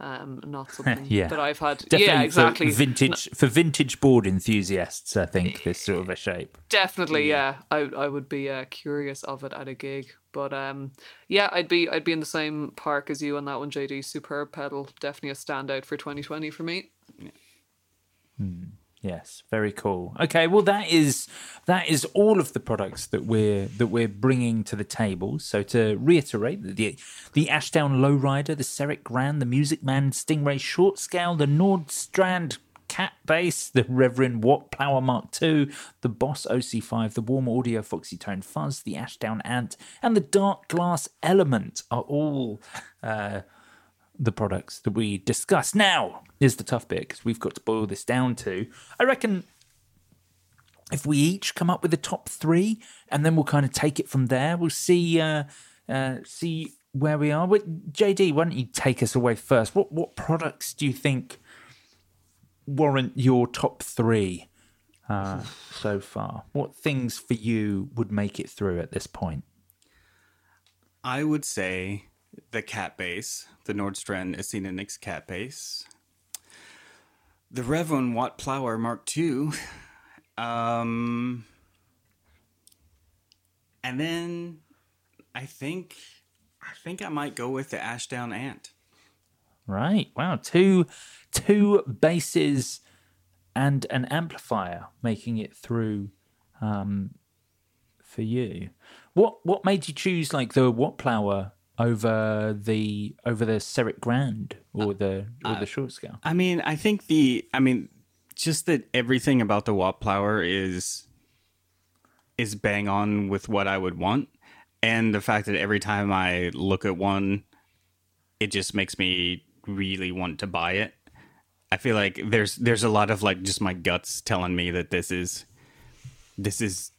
Speaker 4: Um, not something
Speaker 2: Yeah.
Speaker 4: that I've had.
Speaker 2: Definitely
Speaker 4: yeah, exactly.
Speaker 2: For vintage for vintage board enthusiasts, I think this sort of a shape.
Speaker 4: Definitely, yeah. I I would be uh, curious of it at a gig, but um, yeah, I'd be I'd be in the same park as you on that one, JD. Superb pedal, definitely a standout for 2020 for me.
Speaker 2: Yes, very cool. Okay, well that is that is all of the products that we're that we're bringing to the table. So to reiterate, the the Ashdown Lowrider, the Serek Grand, the Music Man Stingray Short Scale, the Nordstrand Cat Bass, the Reverend Wattplower Mark II, the Boss OC5, the Warm Audio Foxy Tone Fuzz, the Ashdown Ant, and the Darkglass Element are all uh, the products that we discuss. Now is the tough bit because we've got to boil this down to. I reckon if we each come up with the top three, and then we'll kind of take it from there. We'll see uh, uh, see where we are. With JD, why don't you take us away first? What what products do you think warrant your top three uh, so far? What things for you would make it through at this point?
Speaker 3: I would say the cat bass, the Nordstrand Acinonyx cat bass, the Reverend Watt Plower Mark II, um, and then I think I think I might go with the Ashdown Ant.
Speaker 2: Right. Wow. Two two basses and an amplifier making it through um, for you. What what made you choose like the Wattplower over the over the Serek Grand or the or the uh, short scale?
Speaker 3: I mean, I think the I mean, just that everything about the Wattplower is is bang on with what I would want, and the fact that every time I look at one, it just makes me really want to buy it. I feel like there's there's a lot of like just my guts telling me that this is this is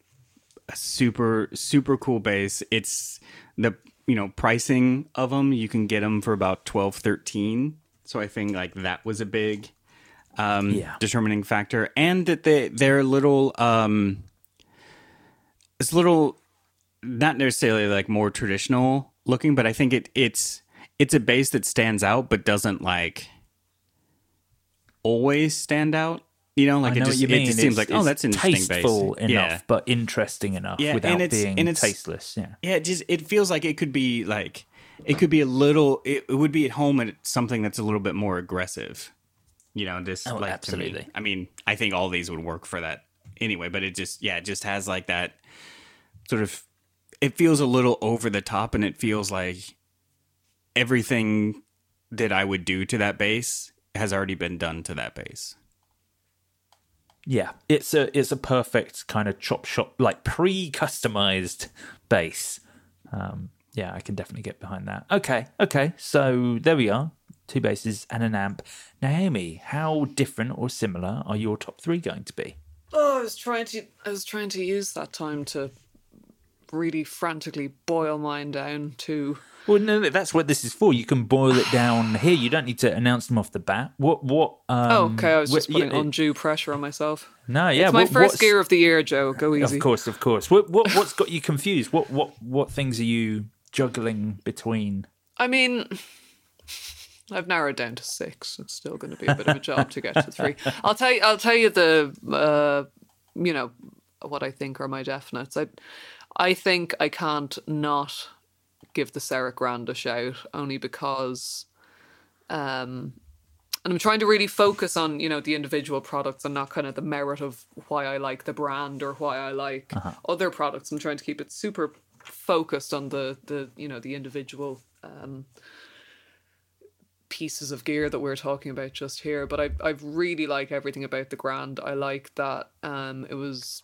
Speaker 3: a super super cool bass. It's the you know pricing of them you can get them for about 12 13 so i think like that was a big um
Speaker 2: Yeah.
Speaker 3: determining factor. And that they they're little um it's little not necessarily like more traditional looking but i think it it's it's a bass that stands out but doesn't like always stand out you know like
Speaker 2: know
Speaker 3: it just it just seems
Speaker 2: It's-
Speaker 3: like oh that's interesting
Speaker 2: tasteful enough,
Speaker 3: yeah
Speaker 2: but interesting enough
Speaker 3: Yeah,
Speaker 2: without
Speaker 3: and it's-
Speaker 2: being
Speaker 3: and
Speaker 2: tasteless. Yeah.
Speaker 3: yeah, it just it feels like it could be like it could be a little it, it would be at home at something that's a little bit more aggressive. You know, just
Speaker 2: Oh,
Speaker 3: like to me.
Speaker 2: absolutely.
Speaker 3: I mean, I think all these would work for that anyway, but it just yeah, it just has like that sort of it feels a little over the top and it feels like everything that I would do to that bass has already been done to that bass.
Speaker 2: Yeah, it's a it's a perfect kind of chop shop like pre customized bass. Um, yeah, I can definitely get behind that. Okay, okay, so there we are, two basses and an amp. Naomi, how different or similar are your top three going to be?
Speaker 4: Oh, I was trying to I was trying to use that time to really frantically boil mine down to
Speaker 2: Well, no, that's what this is for. You can boil it down here. You don't need to announce them off the bat. What? What? Um,
Speaker 4: Oh, okay, I was
Speaker 2: what-
Speaker 4: just putting
Speaker 2: yeah,
Speaker 4: undue pressure on myself.
Speaker 2: No, yeah,
Speaker 4: it's my
Speaker 2: what-
Speaker 4: first gear of the year, Joe. Go easy.
Speaker 2: Of course, of course. What? What? What's got you confused? What? What? What things are you juggling between?
Speaker 4: I mean, I've narrowed down to six. It's still going to be a bit of a job to get to three. I'll tell you. I'll tell you the, uh, you know, what I think are my definites. I, I think I can't not give the Serek Grand a shout only because, um, and I'm trying to really focus on you know the individual products and not kind of the merit of why I like the brand or why I like other products. I'm trying to keep it super focused on the the you know the individual um, pieces of gear that we're talking about just here. But I I really like everything about the Grand. I like that um, it was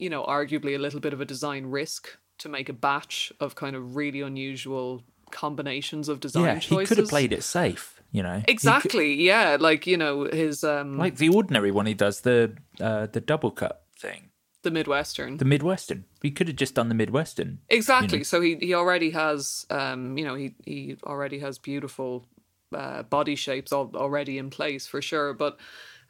Speaker 4: you know arguably a little bit of a design risk to make a batch of kind of really unusual combinations of design
Speaker 2: yeah,
Speaker 4: choices.
Speaker 2: he could have played it safe, you know. He could-
Speaker 4: Exactly. Yeah, like you know his um
Speaker 2: like the ordinary one he does, the uh, the double cut thing,
Speaker 4: the Midwestern.
Speaker 2: the Midwestern. He could have just done the Midwestern.
Speaker 4: Exactly.
Speaker 2: know.
Speaker 4: So he he already has um you know he he already has beautiful uh, body shapes al- already in place for sure. But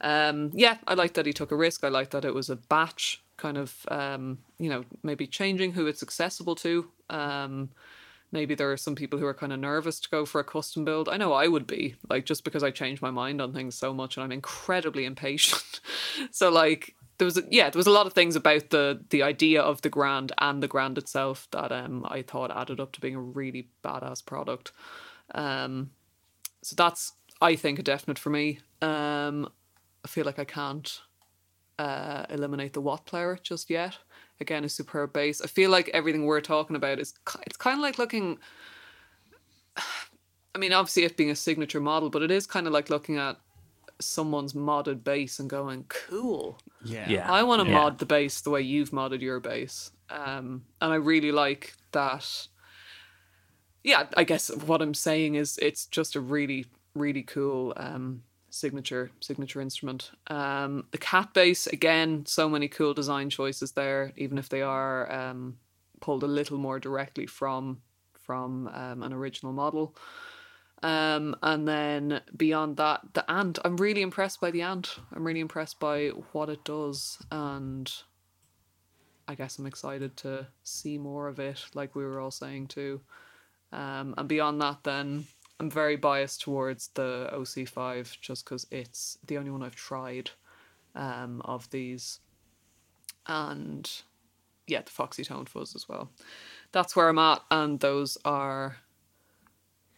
Speaker 4: um yeah, I like that he took a risk. I like that it was a batch kind of um you know maybe changing who it's accessible to. Um maybe there are some people who are kind of nervous to go for a custom build. I know I would be like just because I change my mind on things so much and I'm incredibly impatient. so like there was a, yeah there was a lot of things about the the idea of the grand and the grand itself that um I thought added up to being a really badass product. Um, so that's I think a definite for me. Um, I feel like I can't uh, eliminate the Wattplower just yet. Again, a superb bass. I feel like everything we're talking about is it's kind of like looking. I mean, obviously, it being a signature model, but it is kind of like looking at someone's modded bass and going, "Cool,
Speaker 3: Yeah.
Speaker 2: Yeah.
Speaker 4: I want to
Speaker 2: yeah.
Speaker 4: mod the bass the way you've modded your bass." Um, and I really like that. Yeah, I guess what I'm saying is it's just a really, really cool um, signature signature instrument. Um, the cat bass again, so many cool design choices there, even if they are um, pulled a little more directly from from um, an original model. Um, and then beyond that, the ant. I'm really impressed by the ant. I'm really impressed by what it does, and I guess I'm excited to see more of it. Like we were all saying too. Um, and beyond that, then I'm very biased towards the OC5 just because it's the only one I've tried um, of these, and yeah, the Foxy Toned Fuzz as well. That's where I'm at, and those are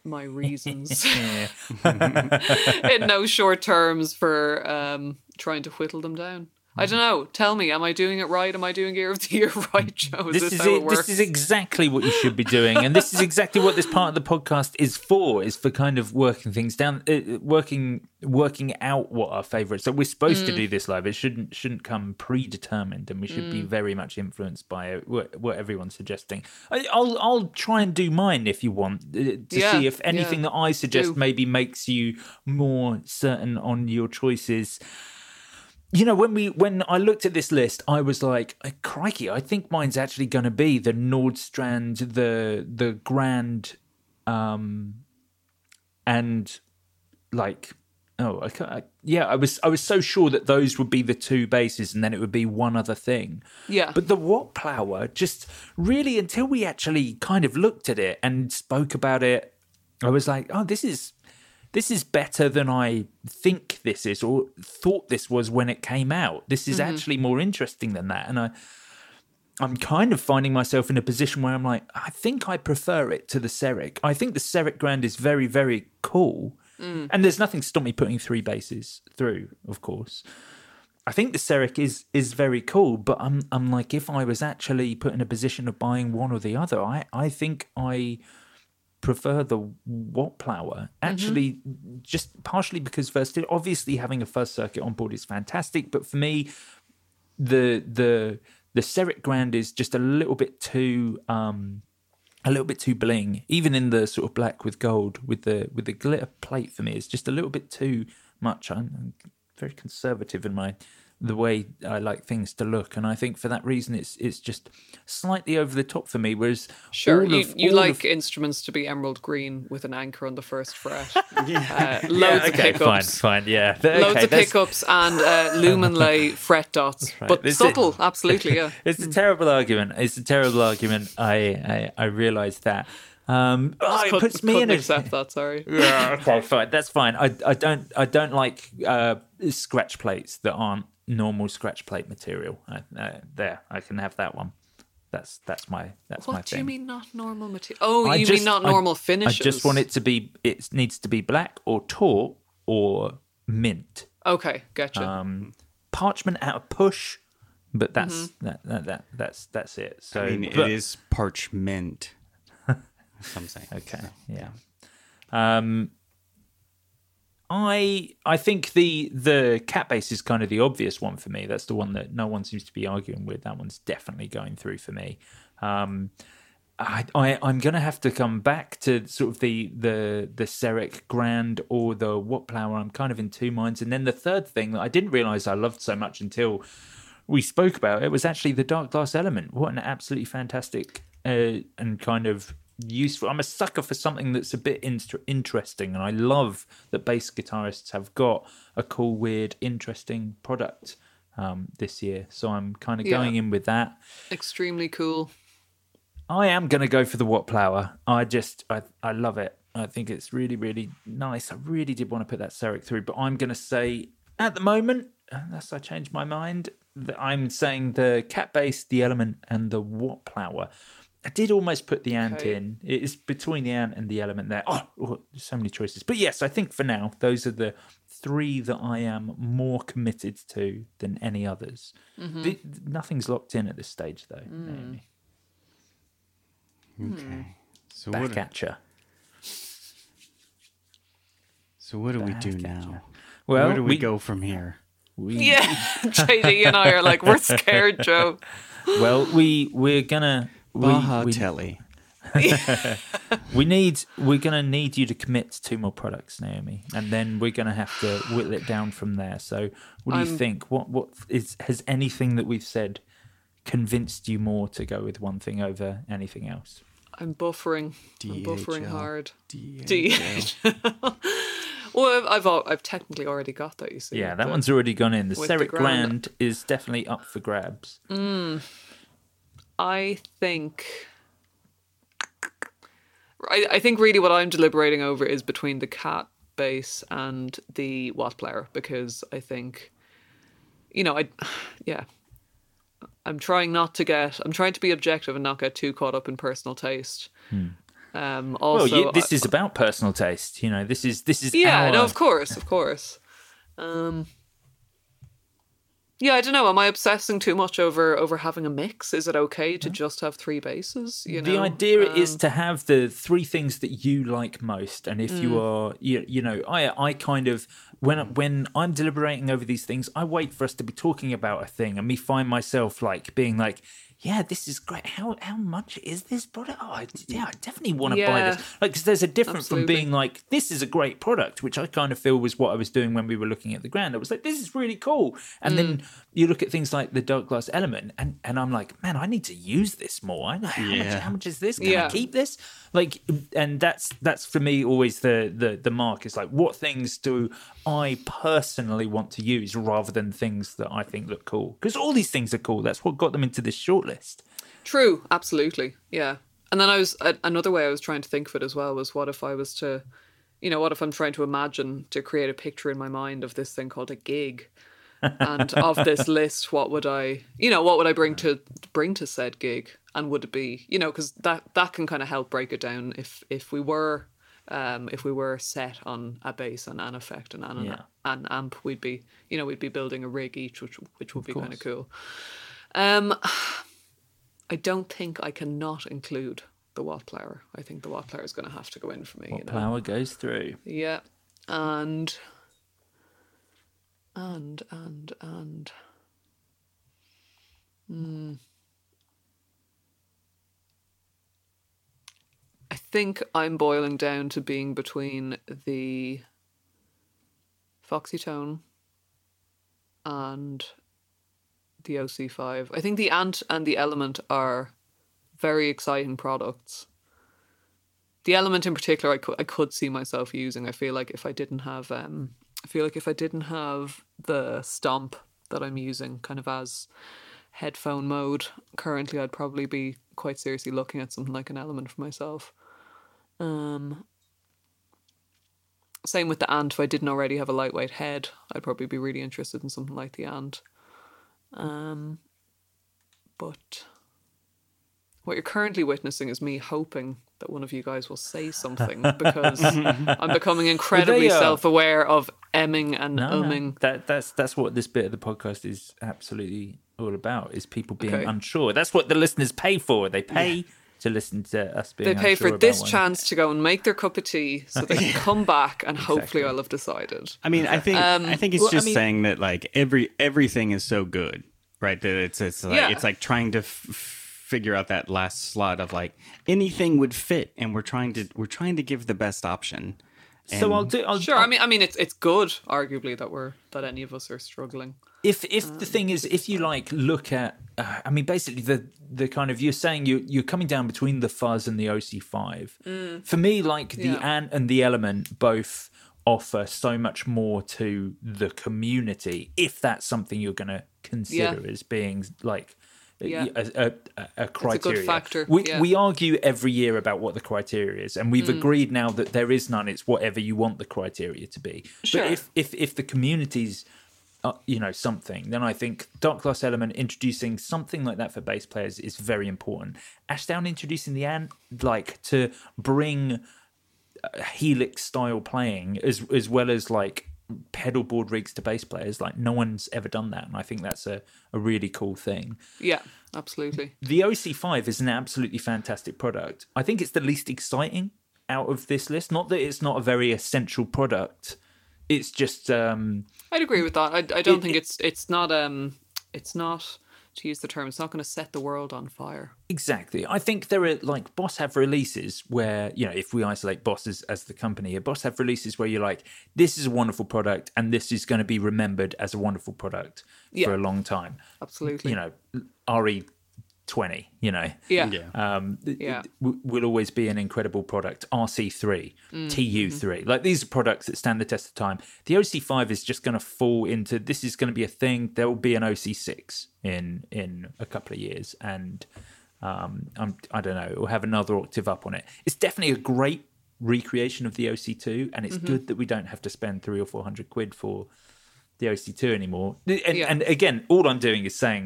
Speaker 4: my reasons in no short terms for um, trying to whittle them down. I don't know. Tell me, am I doing it right? Am I doing Gear of the Year right, Joe? Is
Speaker 2: This
Speaker 4: this,
Speaker 2: is
Speaker 4: it,
Speaker 2: it. This is exactly what you should be doing, and this is exactly what this part of the podcast is for. Is for kind of working things down, uh, working working out what our favourites. So we're supposed
Speaker 4: Mm.
Speaker 2: to do this live. It shouldn't shouldn't come predetermined, and we should be
Speaker 4: Mm.
Speaker 2: very much influenced by it, what, what everyone's suggesting. I, I'll I'll try and do mine if you want uh, to
Speaker 4: Yeah,
Speaker 2: see if anything
Speaker 4: yeah.
Speaker 2: that I suggest
Speaker 4: Do.
Speaker 2: maybe makes you more certain on your choices you know when we when i looked at this list i was like "Uh, crikey i think mine's actually going to be the nordstrand the the grand um and like oh I, ca- I, yeah i was i was so sure that those would be the two basses and then it would be one other thing
Speaker 4: Yeah.
Speaker 2: but the Wattplower just really until we actually kind of looked at it and spoke about it i was like oh this is this is better than I think this is or thought this was when it came out. This is
Speaker 4: Mhm.
Speaker 2: actually more interesting than that. And I I'm kind of finding myself in a position where I'm like, I think I prefer it to the Serek. I think the Serek Grand is very, very cool.
Speaker 4: Mm.
Speaker 2: And there's nothing to stop me putting three basses through, of course. I think the Serek is is very cool, but I'm I'm like if I was actually put in a position of buying one or the other, I I think I prefer the Wattplower. Actually, just partially because first, obviously having a first circuit on board is fantastic, but for me, the the the Serek Grand is just a little bit too um a little bit too bling. Even in the sort of black with gold with the with the glitter plate for me, it's just a little bit too much. I'm, I'm very conservative in my the way I like things to look, and I think for that reason, it's it's just slightly over the top for me. Whereas
Speaker 4: Sure, you,
Speaker 2: of-
Speaker 4: you like
Speaker 2: of-
Speaker 4: instruments to be emerald green with an anchor on the first fret. uh, loads of
Speaker 2: okay, fine,
Speaker 4: pickups.
Speaker 2: fine, yeah.
Speaker 4: Loads
Speaker 2: Okay,
Speaker 4: of
Speaker 2: that's-
Speaker 4: pickups and uh, Luminlay fret dots,
Speaker 2: right.
Speaker 4: but
Speaker 2: This is-
Speaker 4: subtle, absolutely, yeah.
Speaker 2: it's a terrible argument. It's a terrible argument. I I, I realise that. Um, oh, it
Speaker 4: could-
Speaker 2: puts me
Speaker 4: couldn't
Speaker 2: in a
Speaker 4: accept that. Sorry.
Speaker 2: yeah, okay, fine. That's fine. I I don't I don't like uh, scratch plates that aren't normal scratch plate material. I, uh, there, I can have that one. That's that's my that's my
Speaker 4: What do
Speaker 2: thing.
Speaker 4: you mean not normal material? Oh,
Speaker 2: I
Speaker 4: you
Speaker 2: just-
Speaker 4: mean not
Speaker 2: I-
Speaker 4: normal finishes?
Speaker 2: I just want it to be. It needs to be black or tort or mint.
Speaker 4: Okay, gotcha.
Speaker 2: Um, parchment out of push, but that's
Speaker 4: Mm-hmm.
Speaker 2: that, that that that's that's it. So
Speaker 3: I mean,
Speaker 2: but-
Speaker 3: it is parchment. That's I'm saying.
Speaker 2: Okay, yeah. Um, I I think the the cat bass is kind of the obvious one for me. That's the one that no one seems to be arguing with. That one's definitely going through for me. Um, I, I I'm gonna have to come back to sort of the the the Serek Grand or the Wattplower. I'm kind of in two minds. And then the third thing that I didn't realize I loved so much until we spoke about it was actually the Darkglass Element. What an absolutely fantastic uh, and kind of useful. I'm a sucker for something that's a bit inter- interesting, and I love that bass guitarists have got a cool, weird, interesting product um, this year. So I'm kind of
Speaker 4: Yeah.
Speaker 2: going in with that.
Speaker 4: Extremely cool.
Speaker 2: I am going to go for the Wattplower. I just, I, I love it. I think it's really, really nice. I really did want to put that Serek through, but I'm going to say at the moment, unless I change my mind, that I'm saying the cat bass, the element, and the Wattplower. I did almost put the ant
Speaker 4: Okay.
Speaker 2: in. It is between the ant and the element there. Oh, oh, so many choices. But yes, I think for now, those are the three that I am more committed to than any others.
Speaker 4: Mhm.
Speaker 2: The- nothing's locked in at this stage, though.
Speaker 4: Mm.
Speaker 2: Naomi.
Speaker 3: Okay. So
Speaker 2: Back
Speaker 3: what?
Speaker 2: at ya.
Speaker 3: So what do we do now?
Speaker 2: ya. Well,
Speaker 3: where do we,
Speaker 2: we-
Speaker 3: go from here?
Speaker 2: We,
Speaker 4: Yeah, JD and I are like, we're scared, Joe.
Speaker 2: well, we we're gonna we,
Speaker 3: Baja
Speaker 2: we,
Speaker 3: Telly.
Speaker 2: we need we're gonna need you to commit to two more products, Naomi, and then we're gonna have to whittle it down from there. So, what do you
Speaker 4: I'm-
Speaker 2: think? What what is has anything that we've said convinced you more to go with one thing over anything else?
Speaker 4: I'm buffering. I'm buffering hard.
Speaker 3: DHL.
Speaker 4: DHL. well, I've, I've I've technically already got that. You see.
Speaker 2: Yeah, that one's already gone in. The
Speaker 4: with the
Speaker 2: Serek
Speaker 4: Grand.
Speaker 2: Grand is definitely up for grabs.
Speaker 4: Mm, I think. I, I think really what I'm deliberating over is between the cat bass and the Wattplower because I think, you know, I, yeah, I'm trying not to get. I'm trying to be objective and not get too caught up in personal taste. Um, also,
Speaker 2: well, you, this
Speaker 4: I-
Speaker 2: is about personal taste. You know, this is this is
Speaker 4: yeah,
Speaker 2: our,
Speaker 4: no, of course, of course. Um, yeah, I don't know. Am I obsessing too much over over having a mix? Is it okay to just have three basses? You know,
Speaker 2: the idea is
Speaker 4: Um,
Speaker 2: to have the three things that you like most and if you
Speaker 4: Mm.
Speaker 2: are you, you know i i kind of when when i'm deliberating over these things i wait for us to be talking about a thing and me find myself like being like yeah this is great how how much is this product oh I, yeah i definitely want to buy
Speaker 4: Yeah.
Speaker 2: this like 'cause there's a difference from being like this is a great product which i kind of feel was what i was doing when we were looking at the grand i was like this is really cool and then
Speaker 4: Mm.
Speaker 2: you look at things like the Darkglass element and and i'm like man i need to use this more i know how much how much is this? Can
Speaker 4: Yeah.
Speaker 2: I keep this? Like, and that's that's for me always the the the mark is like, what things do I personally want to use rather than things that I think look cool? Because all these things are cool. That's what got them into this shortlist.
Speaker 4: True, absolutely. Yeah. And then I was another way I was trying to think of it as well was what if I was to you know, what if I'm trying to imagine to create a picture in my mind of this thing called a gig? And of this list, what would I, you know, what would I bring to bring to said gig? And would it be, you know, because that that can kind of help break it down. If if we were, um, if we were set on a bass and an effect and an,
Speaker 2: Yeah.
Speaker 4: an amp, we'd be, you know, we'd be building a rig each, which which would be kind of cool. Um, I don't think I cannot include the Wattplower. I think the Wattplower is going to have to go in for me.
Speaker 2: What
Speaker 4: you know?
Speaker 2: power goes through?
Speaker 4: Yeah, and and and and. Hmm. I think I'm boiling down to being between the Foxy Tone and the OC5. I think the Ant and the Element are very exciting products. The Element in particular, I could, I could see myself using. I feel like if I didn't have, um, I feel like if I didn't have the Stomp that I'm using, kind of as headphone mode currently, I'd probably be quite seriously looking at something like an Element for myself. Um, same with the Ant. If I didn't already have a lightweight head, I'd probably be really interested in something like the Ant. Um, but what you're currently witnessing is me hoping that one of you guys will say something because I'm becoming incredibly
Speaker 2: are.
Speaker 4: self-aware of emming and
Speaker 2: No, no.
Speaker 4: umming.
Speaker 2: That that's that's what this bit of the podcast is absolutely all about. Is people being
Speaker 4: Okay.
Speaker 2: unsure. That's what the listeners pay for. They pay to listen to us being.
Speaker 4: They pay
Speaker 2: unsure
Speaker 4: for this
Speaker 2: one.
Speaker 4: chance to go and make their cup of tea so they can come back and hopefully I'll have decided.
Speaker 3: I mean, I think
Speaker 4: Um,
Speaker 3: I think it's
Speaker 4: well, I
Speaker 3: just
Speaker 4: mean-
Speaker 3: saying that like every everything is so good, right? That it's it's like
Speaker 4: Yeah.
Speaker 3: it's like trying to f- figure out that last slot of like anything would fit, and we're trying to we're trying to give the best option.
Speaker 2: So I'll do. I'll,
Speaker 4: Sure, I mean I mean it's it's good, arguably, that we're that any of us are struggling.
Speaker 2: if if the thing is if you like look at uh, i mean basically the the kind of you're saying you you're coming down between the fuzz and the oc5 for me like the
Speaker 4: Mm. Yeah.
Speaker 2: ant and the element both offer so much more to the community if that's something you're going to consider as being like
Speaker 4: Yeah.
Speaker 2: a, a, a, a criteria.
Speaker 4: factor,
Speaker 2: We,
Speaker 4: yeah.
Speaker 2: we argue every year about what the criteria is, and we've
Speaker 4: Mm.
Speaker 2: agreed now that there is none. It's whatever you want the criteria to be.
Speaker 4: Sure.
Speaker 2: But if if if the community's uh, you know something then i think Darkglass element introducing something like that for bass players is very important ashdown introducing the ant like to bring uh, helix style playing as as well as like pedal board rigs to bass players like no one's ever done that and i think that's a, a really cool thing
Speaker 4: Yeah, absolutely.
Speaker 2: the OC5 is an absolutely fantastic product. I think it's the least exciting out of this list. Not that it's not a very essential product. It's just um
Speaker 4: I'd agree with that. I, I don't
Speaker 2: It-
Speaker 4: think it's it's not um it's not to use the term it's not going to set the world on fire.
Speaker 2: exactly. I think there are like Boss have releases where, you know, if we isolate Boss as, as the company, a Boss have releases where you're like, this is a wonderful product and this is going to be remembered as a wonderful product
Speaker 4: Yeah.
Speaker 2: for a long time.
Speaker 4: Absolutely.
Speaker 2: You know, RE twenty, you know.
Speaker 4: Yeah.
Speaker 3: Yeah.
Speaker 2: um, th-
Speaker 4: Yeah.
Speaker 2: th- w- will always be an incredible product. RC3,
Speaker 4: Mm,
Speaker 2: TU3,
Speaker 4: mm-hmm.
Speaker 2: like these are products that stand the test of time. The OC5 is just going to fall into this is going to be a thing. There will be an OC6 in in a couple of years, and um, I'm, I don't know, it will have another octave up on it. It's definitely a great recreation of the OC2, and it's
Speaker 4: Mm-hmm.
Speaker 2: good that we don't have to spend three or four hundred quid for the OC2 anymore. And,
Speaker 4: Yeah.
Speaker 2: and again, all I'm doing is saying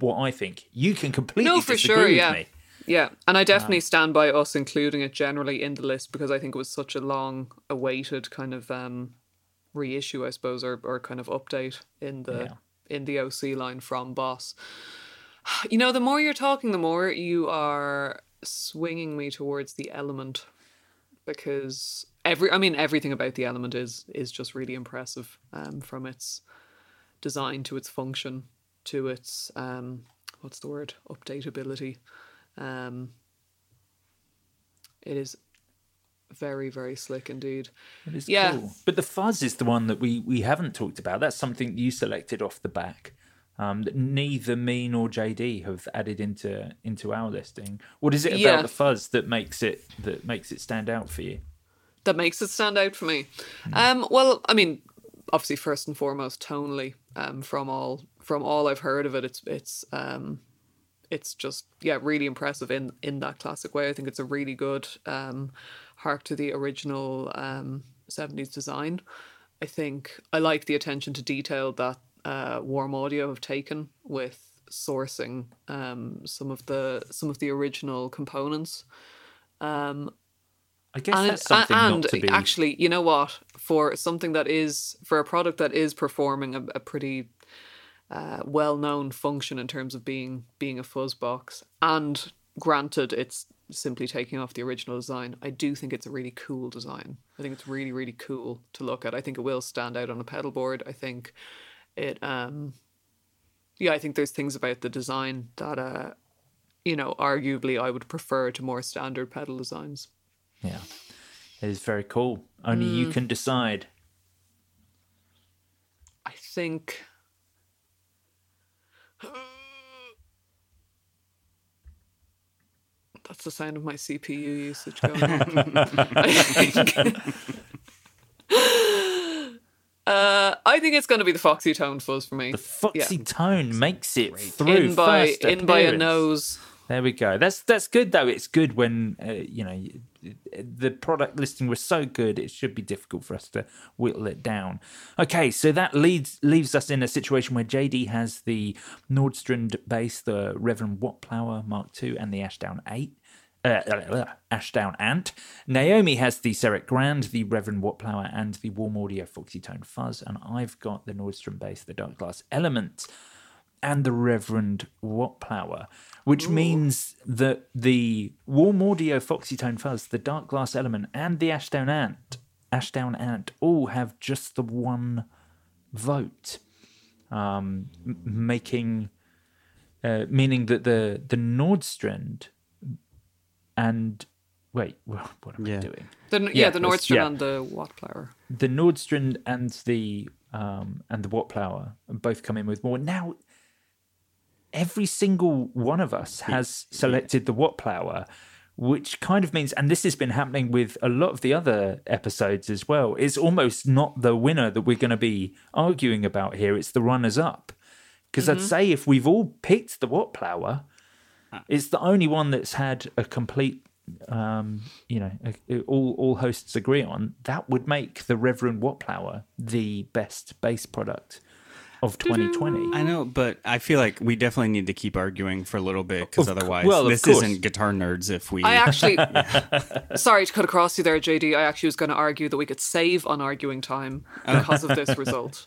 Speaker 2: what I think. You can completely
Speaker 4: No, for
Speaker 2: disagree
Speaker 4: sure,
Speaker 2: with
Speaker 4: yeah.
Speaker 2: me.
Speaker 4: Yeah, and I definitely stand by us including it generally in the list because I think it was such a long awaited kind of um reissue, I suppose, or, or kind of update in the
Speaker 2: Yeah.
Speaker 4: in the OC line from Boss. You know, the more you're talking, the more you are swinging me towards the element because every I mean everything about the element is is just really impressive um from its design to its function to its um what's the word updatability um it is very very slick indeed
Speaker 2: It is
Speaker 4: Yeah.
Speaker 2: cool. But the fuzz is the one that we, we haven't talked about. That's something you selected off the back. Um, that neither me nor JD have added into into our listing. What is it about
Speaker 4: Yeah.
Speaker 2: the fuzz that makes it that makes it stand out for you?
Speaker 4: That makes it stand out for me. Um well i mean obviously first and foremost tonally um from all from all i've heard of it it's it's um it's just yeah really impressive in in that classic way. I think it's a really good um hark to the original um 70s design. I think i like the attention to detail that uh warm audio have taken with sourcing um some of the some of the original components
Speaker 2: I guess
Speaker 4: and,
Speaker 2: that's something
Speaker 4: and
Speaker 2: not to be.
Speaker 4: actually, you know what? For something that is for a product that is performing a, a pretty uh, well-known function in terms of being being a fuzz box, and granted, it's simply taking off the original design. I do think it's a really cool design. I think it's really really cool to look at. I think it will stand out on a pedal board. I think it. um Yeah, I think there's things about the design that. uh you know, arguably, I would prefer to more standard pedal designs.
Speaker 2: Yeah, it is very cool. Only
Speaker 4: Mm.
Speaker 2: you can decide.
Speaker 4: I think. That's the sound of my CPU usage going on. I think. uh, I think it's going to be the Foxy Tone Fuzz for me.
Speaker 2: The foxy
Speaker 4: Yeah.
Speaker 2: tone makes it through
Speaker 4: in by
Speaker 2: first
Speaker 4: in by a nose.
Speaker 2: There we go. That's that's good though. It's good when uh, you know the product listing was so good. It should be difficult for us to whittle it down. Okay, so that leads leaves us in a situation where JD has the Nordstrand bass, the Reverend Wattplower Mark II, and the Ashdown Eight. Uh, Ashdown Ant. Naomi has the Serek Grand, the Reverend Wattplower, and the Warm Audio Foxy Tone Fuzz, and I've got the Nordstrand bass, the Darkglass Element. And the Reverend Wattplower, which means that the Warm Audio Foxytone Fuzz, the Darkglass Element, and the Ashdown Ant, Ashdown Ant, all have just the one vote, um, m- making uh, meaning that the the Nordstrand and wait, what am I doing?
Speaker 4: The, yeah,
Speaker 2: Yeah,
Speaker 4: the
Speaker 2: that's-
Speaker 4: Nordstrom
Speaker 2: yeah.
Speaker 4: and the Wattplower.
Speaker 2: the Nordstrand and the um, and the Wattplower both come in with more. Now, every single one of us has selected the Wattplower, which kind of means, and this has been happening with a lot of the other episodes as well. It's almost not the winner that we're going to be arguing about here. It's the runners up. Because I'd say if we've all picked the Wattplower, it's the only one that's had a complete um, you know, a- all all hosts agree on, that would make the Reverend Wattplower the best bass product of 2020.
Speaker 3: I know, but I feel like we definitely need to keep arguing for a little bit because otherwise,
Speaker 2: well,
Speaker 3: this
Speaker 2: course.
Speaker 3: isn't guitar nerds. If we,
Speaker 4: I actually, sorry to cut across you there, JD. I actually was going to argue that we could save on arguing time oh. because of this result.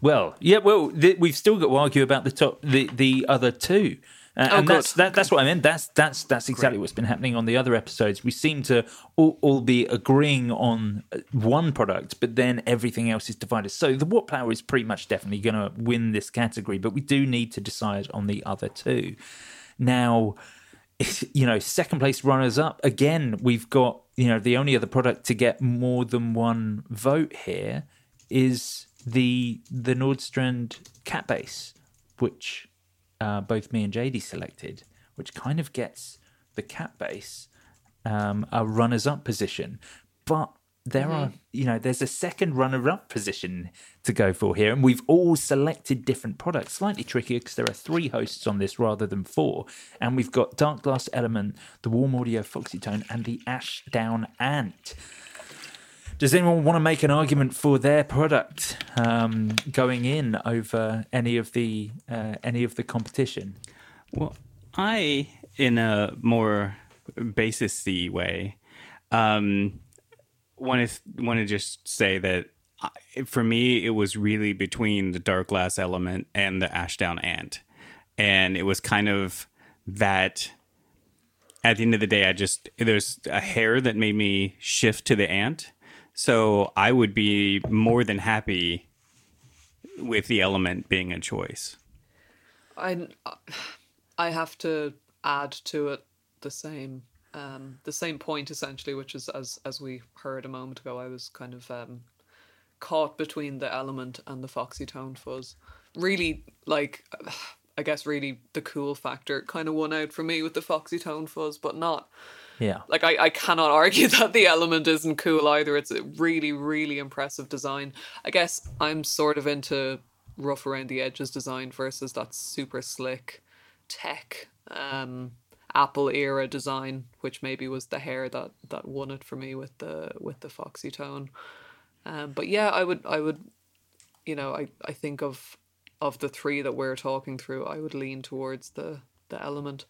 Speaker 2: Well, yeah, well, th- we've still got to argue about the top, the the other two. Uh,
Speaker 4: Oh,
Speaker 2: and
Speaker 4: good.
Speaker 2: that's that, that's what I meant. That's that's that's exactly what's been happening on the other episodes. We seem to all, all be agreeing on uh, one product, but then everything else is divided. So the Wattplower is pretty much definitely going to win this category, but we do need to decide on the other two. Now, you know, second place runners up again. We've got you know the only other product to get more than one vote here is the the Nordstrand cat bass, which uh, both me and JD selected, which kind of gets the cat bass um, a runners up position, but. There are, you know, there's a second runner up position to go for here, and we've all selected different products. Slightly trickier because there are three hosts on this rather than four. And we've got Darkglass Element, the Warm Audio Foxy Tone, and the Ashdown Ant. Does anyone want to make an argument for their product um, going in over any of the uh, any of the competition?
Speaker 3: Well, I, in a more basisy way, um, want to want to just say that for me, it was really between the Darkglass element and the ashdown ant, and it was kind of that. At the end of the day, I just there's a hair that made me shift to the ant, so I would be more than happy with the element being a choice.
Speaker 4: I I have to add to it the same um, the same point essentially, which is as as we heard a moment ago, I was kind of um, caught between the element and the foxy tone fuzz. Really, like I guess really the cool factor kind of won out for me with the foxy tone fuzz, but not
Speaker 2: Yeah.
Speaker 4: like I, I cannot argue that the element isn't cool either. It's a really, really impressive design. I guess I'm sort of into rough around the edges design versus that super slick tech um Apple era design, which maybe was the hair that that won it for me with the with the foxy tone. Um but yeah, I would I would you know, I, I think of of the three that we're talking through, I would lean towards the the element.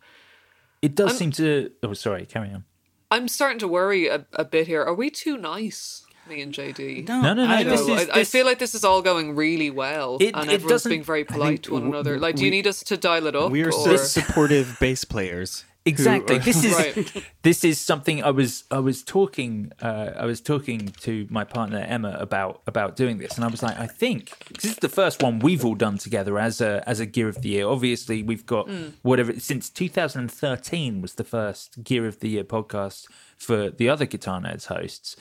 Speaker 2: It does
Speaker 4: I'm-
Speaker 2: seem to. Oh, sorry. Carry on.
Speaker 4: I'm starting to worry a, a bit here. Are we too nice, me and JD?
Speaker 2: No, no, no.
Speaker 4: I,
Speaker 2: this
Speaker 4: know.
Speaker 2: is,
Speaker 4: I, I feel like this is all going really well,
Speaker 2: It-
Speaker 4: and everyone's being very polite to one
Speaker 3: w-
Speaker 4: another. Like, do you need us to dial it up?
Speaker 3: We are
Speaker 4: or...
Speaker 3: supportive bass players.
Speaker 2: Exactly. This is
Speaker 4: Right.
Speaker 2: this is something i was i was talking uh, i was talking to my partner emma about about doing this. And i was like i think 'cause this is the first one we've all done together as a as a gear of the year. Obviously we've got whatever since 2013 was the first gear of the year podcast for the other guitar nerds hosts.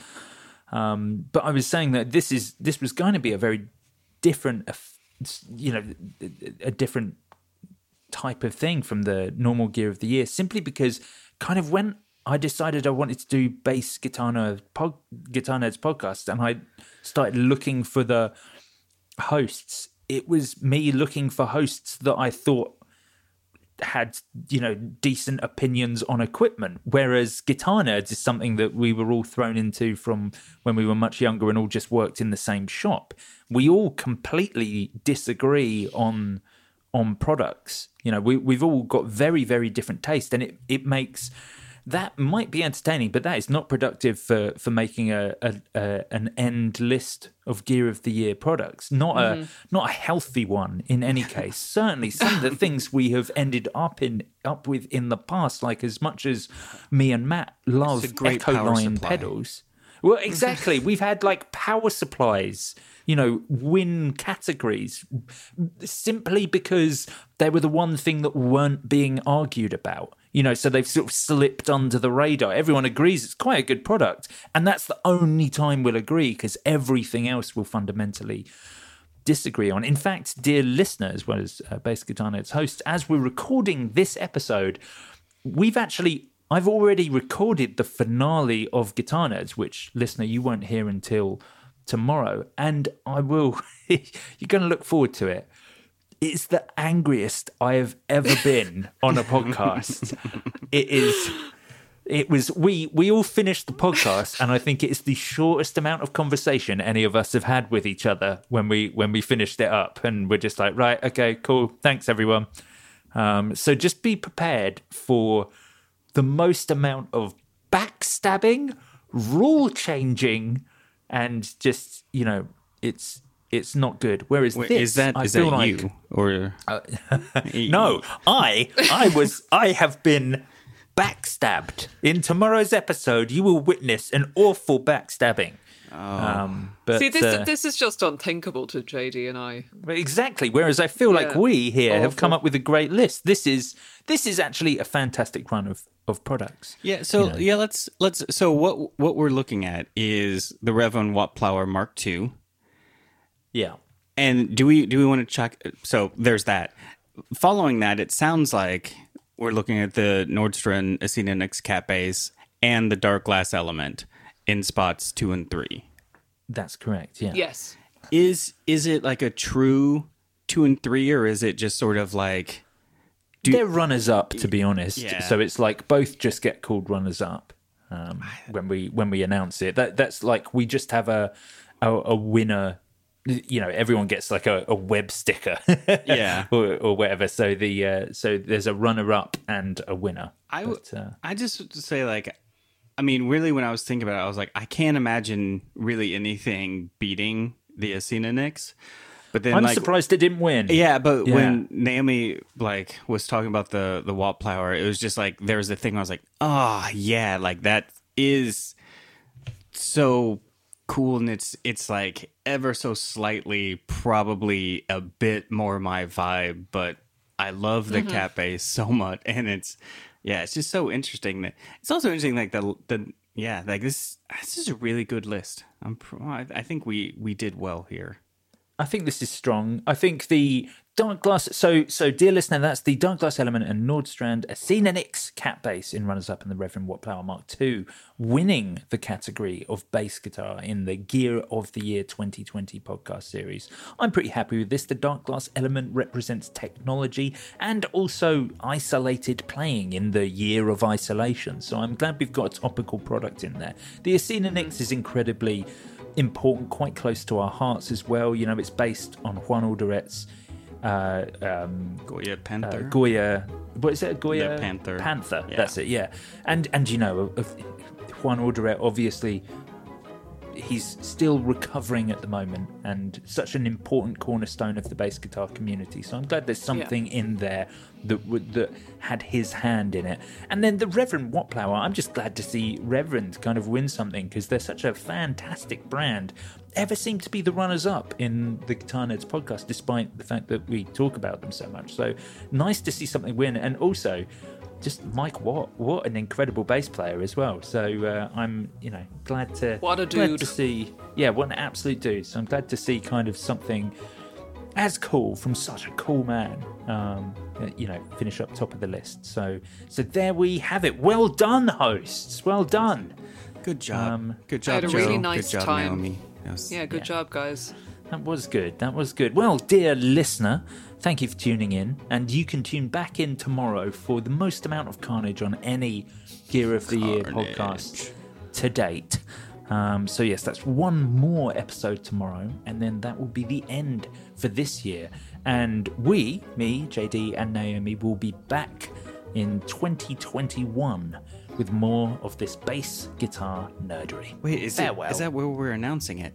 Speaker 2: Um, but i was saying that this is this was going to be a very different you know a different type of thing from the normal gear of the year simply because kind of when I decided I wanted to do bass guitar nerd pod, guitar nerds podcast and I started looking for the hosts it was me looking for hosts that I thought had you know decent opinions on equipment whereas guitar nerds is something that we were all thrown into from when we were much younger and all just worked in the same shop. We all completely disagree on on products you know we, we've all got very very different taste and it, it makes that might be entertaining, but that is not productive for for making a, a, a an end list of Gear of the Year products. Not a mm-hmm. not a healthy one in any case. Certainly, some of the things we have ended up in up with in the past, like as much as me and Matt love
Speaker 3: It's a great power
Speaker 2: Ecoline
Speaker 3: supply.
Speaker 2: pedals. Well, exactly. We've had like power supplies, you know, win categories simply because they were the one thing that weren't being argued about. You know, so they've sort of slipped under the radar. Everyone agrees it's quite a good product. And that's the only time we'll agree because everything else will fundamentally disagree on. In fact, dear listener, as well as uh, Bass Guitar Nerds host, as we're recording this episode, we've actually I've already recorded the finale of Guitar Nerds, which listener you won't hear until tomorrow, and I will. you're going to look forward to it. It's the angriest I have ever been on a podcast. It is. It was we we all finished the podcast, and I think it's the shortest amount of conversation any of us have had with each other when we when we finished it up, and we're just like, right, okay, cool, thanks everyone. Um, so just be prepared for the most amount of backstabbing, rule changing, and just you know, it's it's not good. Whereas
Speaker 3: Wait,
Speaker 2: this,
Speaker 3: is that
Speaker 2: I
Speaker 3: is that
Speaker 2: like,
Speaker 3: you or uh,
Speaker 2: no, I I was I have been backstabbed. In tomorrow's episode, you will witness an awful backstabbing. Um, but
Speaker 4: See, this
Speaker 2: uh,
Speaker 4: this is just unthinkable to JD and I.
Speaker 2: exactly. Whereas I feel like we here have come up with a great list. This is this is actually a fantastic run of of products.
Speaker 3: Yeah, so
Speaker 2: You know.
Speaker 3: yeah, let's let's so what what we're looking at is the Reverend Watt Plower Mark II.
Speaker 2: Yeah.
Speaker 3: And do we do we want to check so there's that. Following that, it sounds like we're looking at the Nordstrand Ascena Nix cat bass and the Darkglass element in spots 2 and 3.
Speaker 2: That's correct. Yeah.
Speaker 4: Yes.
Speaker 3: Is is it like a true 2 and 3 or is it just sort of like do,
Speaker 2: They're runners up, to be honest.
Speaker 3: Yeah.
Speaker 2: So it's like both just get called runners up um, when we when we announce it. That that's like we just have a a, a winner. You know, everyone gets like a, a web sticker,
Speaker 3: Yeah.
Speaker 2: or, or whatever. So the uh, so there's a runner up and a winner.
Speaker 3: I w-
Speaker 2: But, uh,
Speaker 3: I just say like I mean really when I was thinking about it I was like I can't imagine really anything beating the Acinonyx. But then
Speaker 2: I'm
Speaker 3: like
Speaker 2: surprised it didn't win.
Speaker 3: Yeah, but
Speaker 2: Yeah.
Speaker 3: when Naomi like was talking about the the Wattplower, it was just like there was a thing where I was like, "Oh, yeah, like that is so cool and it's it's like ever so slightly probably a bit more my vibe, but I love the mm-hmm. cat bass so much and it's yeah, it's just so interesting that it's also interesting like the the yeah, like this this is a really good list. I'm I think we we did well here.
Speaker 2: I think this is strong. I think the Darkglass. So, so dear listener, that's the Darkglass Element and Nordstrand Nix cat bass in runners up in the Reverend Wattplower Mark II, winning the category of bass guitar in the Gear of the Year 2020 podcast series. I'm pretty happy with this. The Darkglass Element represents technology and also isolated playing in the year of isolation. So I'm glad we've got a topical product in there. The Acinonyx is incredibly important, quite close to our hearts as well. You know, it's based on Juan Alderete's uh, um,
Speaker 3: Goya
Speaker 2: uh,
Speaker 3: Panther.
Speaker 2: Goya. What is it? Goya
Speaker 3: The Panther.
Speaker 2: Panther.
Speaker 3: Yeah.
Speaker 2: That's it. Yeah, and and you know, Juan Alderet, obviously, he's still recovering at the moment, and such an important cornerstone of the bass guitar community. So I'm glad there's something in there that would that had his hand in it. And then the Reverend Wattplower, I'm just glad to see Reverend kind of win something because they're such a fantastic brand. Ever seem to be the runners up in the Guitar Nerds podcast, despite the fact that we talk about them so much. So nice to see something win, and also just Mike Watt, what an incredible bass player as well. So uh, I'm, you know, glad to
Speaker 4: What a
Speaker 2: glad
Speaker 4: dude.
Speaker 2: to see. Yeah, what an absolute dude. So I'm glad to see kind of something as cool from such a cool man. Um, you know, finish up top of the list. So so there we have it. Well done, hosts. Well done.
Speaker 3: Good job.
Speaker 2: Um,
Speaker 3: good
Speaker 4: I
Speaker 3: job,
Speaker 4: had a
Speaker 3: Joe.
Speaker 4: really nice
Speaker 3: good job,
Speaker 4: time.
Speaker 3: Naomi. Was-
Speaker 4: Yeah, good
Speaker 2: Yeah.
Speaker 4: job, guys.
Speaker 2: That was good. That was good. Well, dear listener, thank you for tuning in. And you can tune back in tomorrow for the most amount of carnage on any Gear of the Year podcast to date. Um, so, yes, that's one more episode tomorrow. And then that will be the end for this year. And we, me, JD, and Naomi, will be back in 2021 with more of this bass guitar nerdery.
Speaker 3: Wait, is, it, is that where we're announcing it?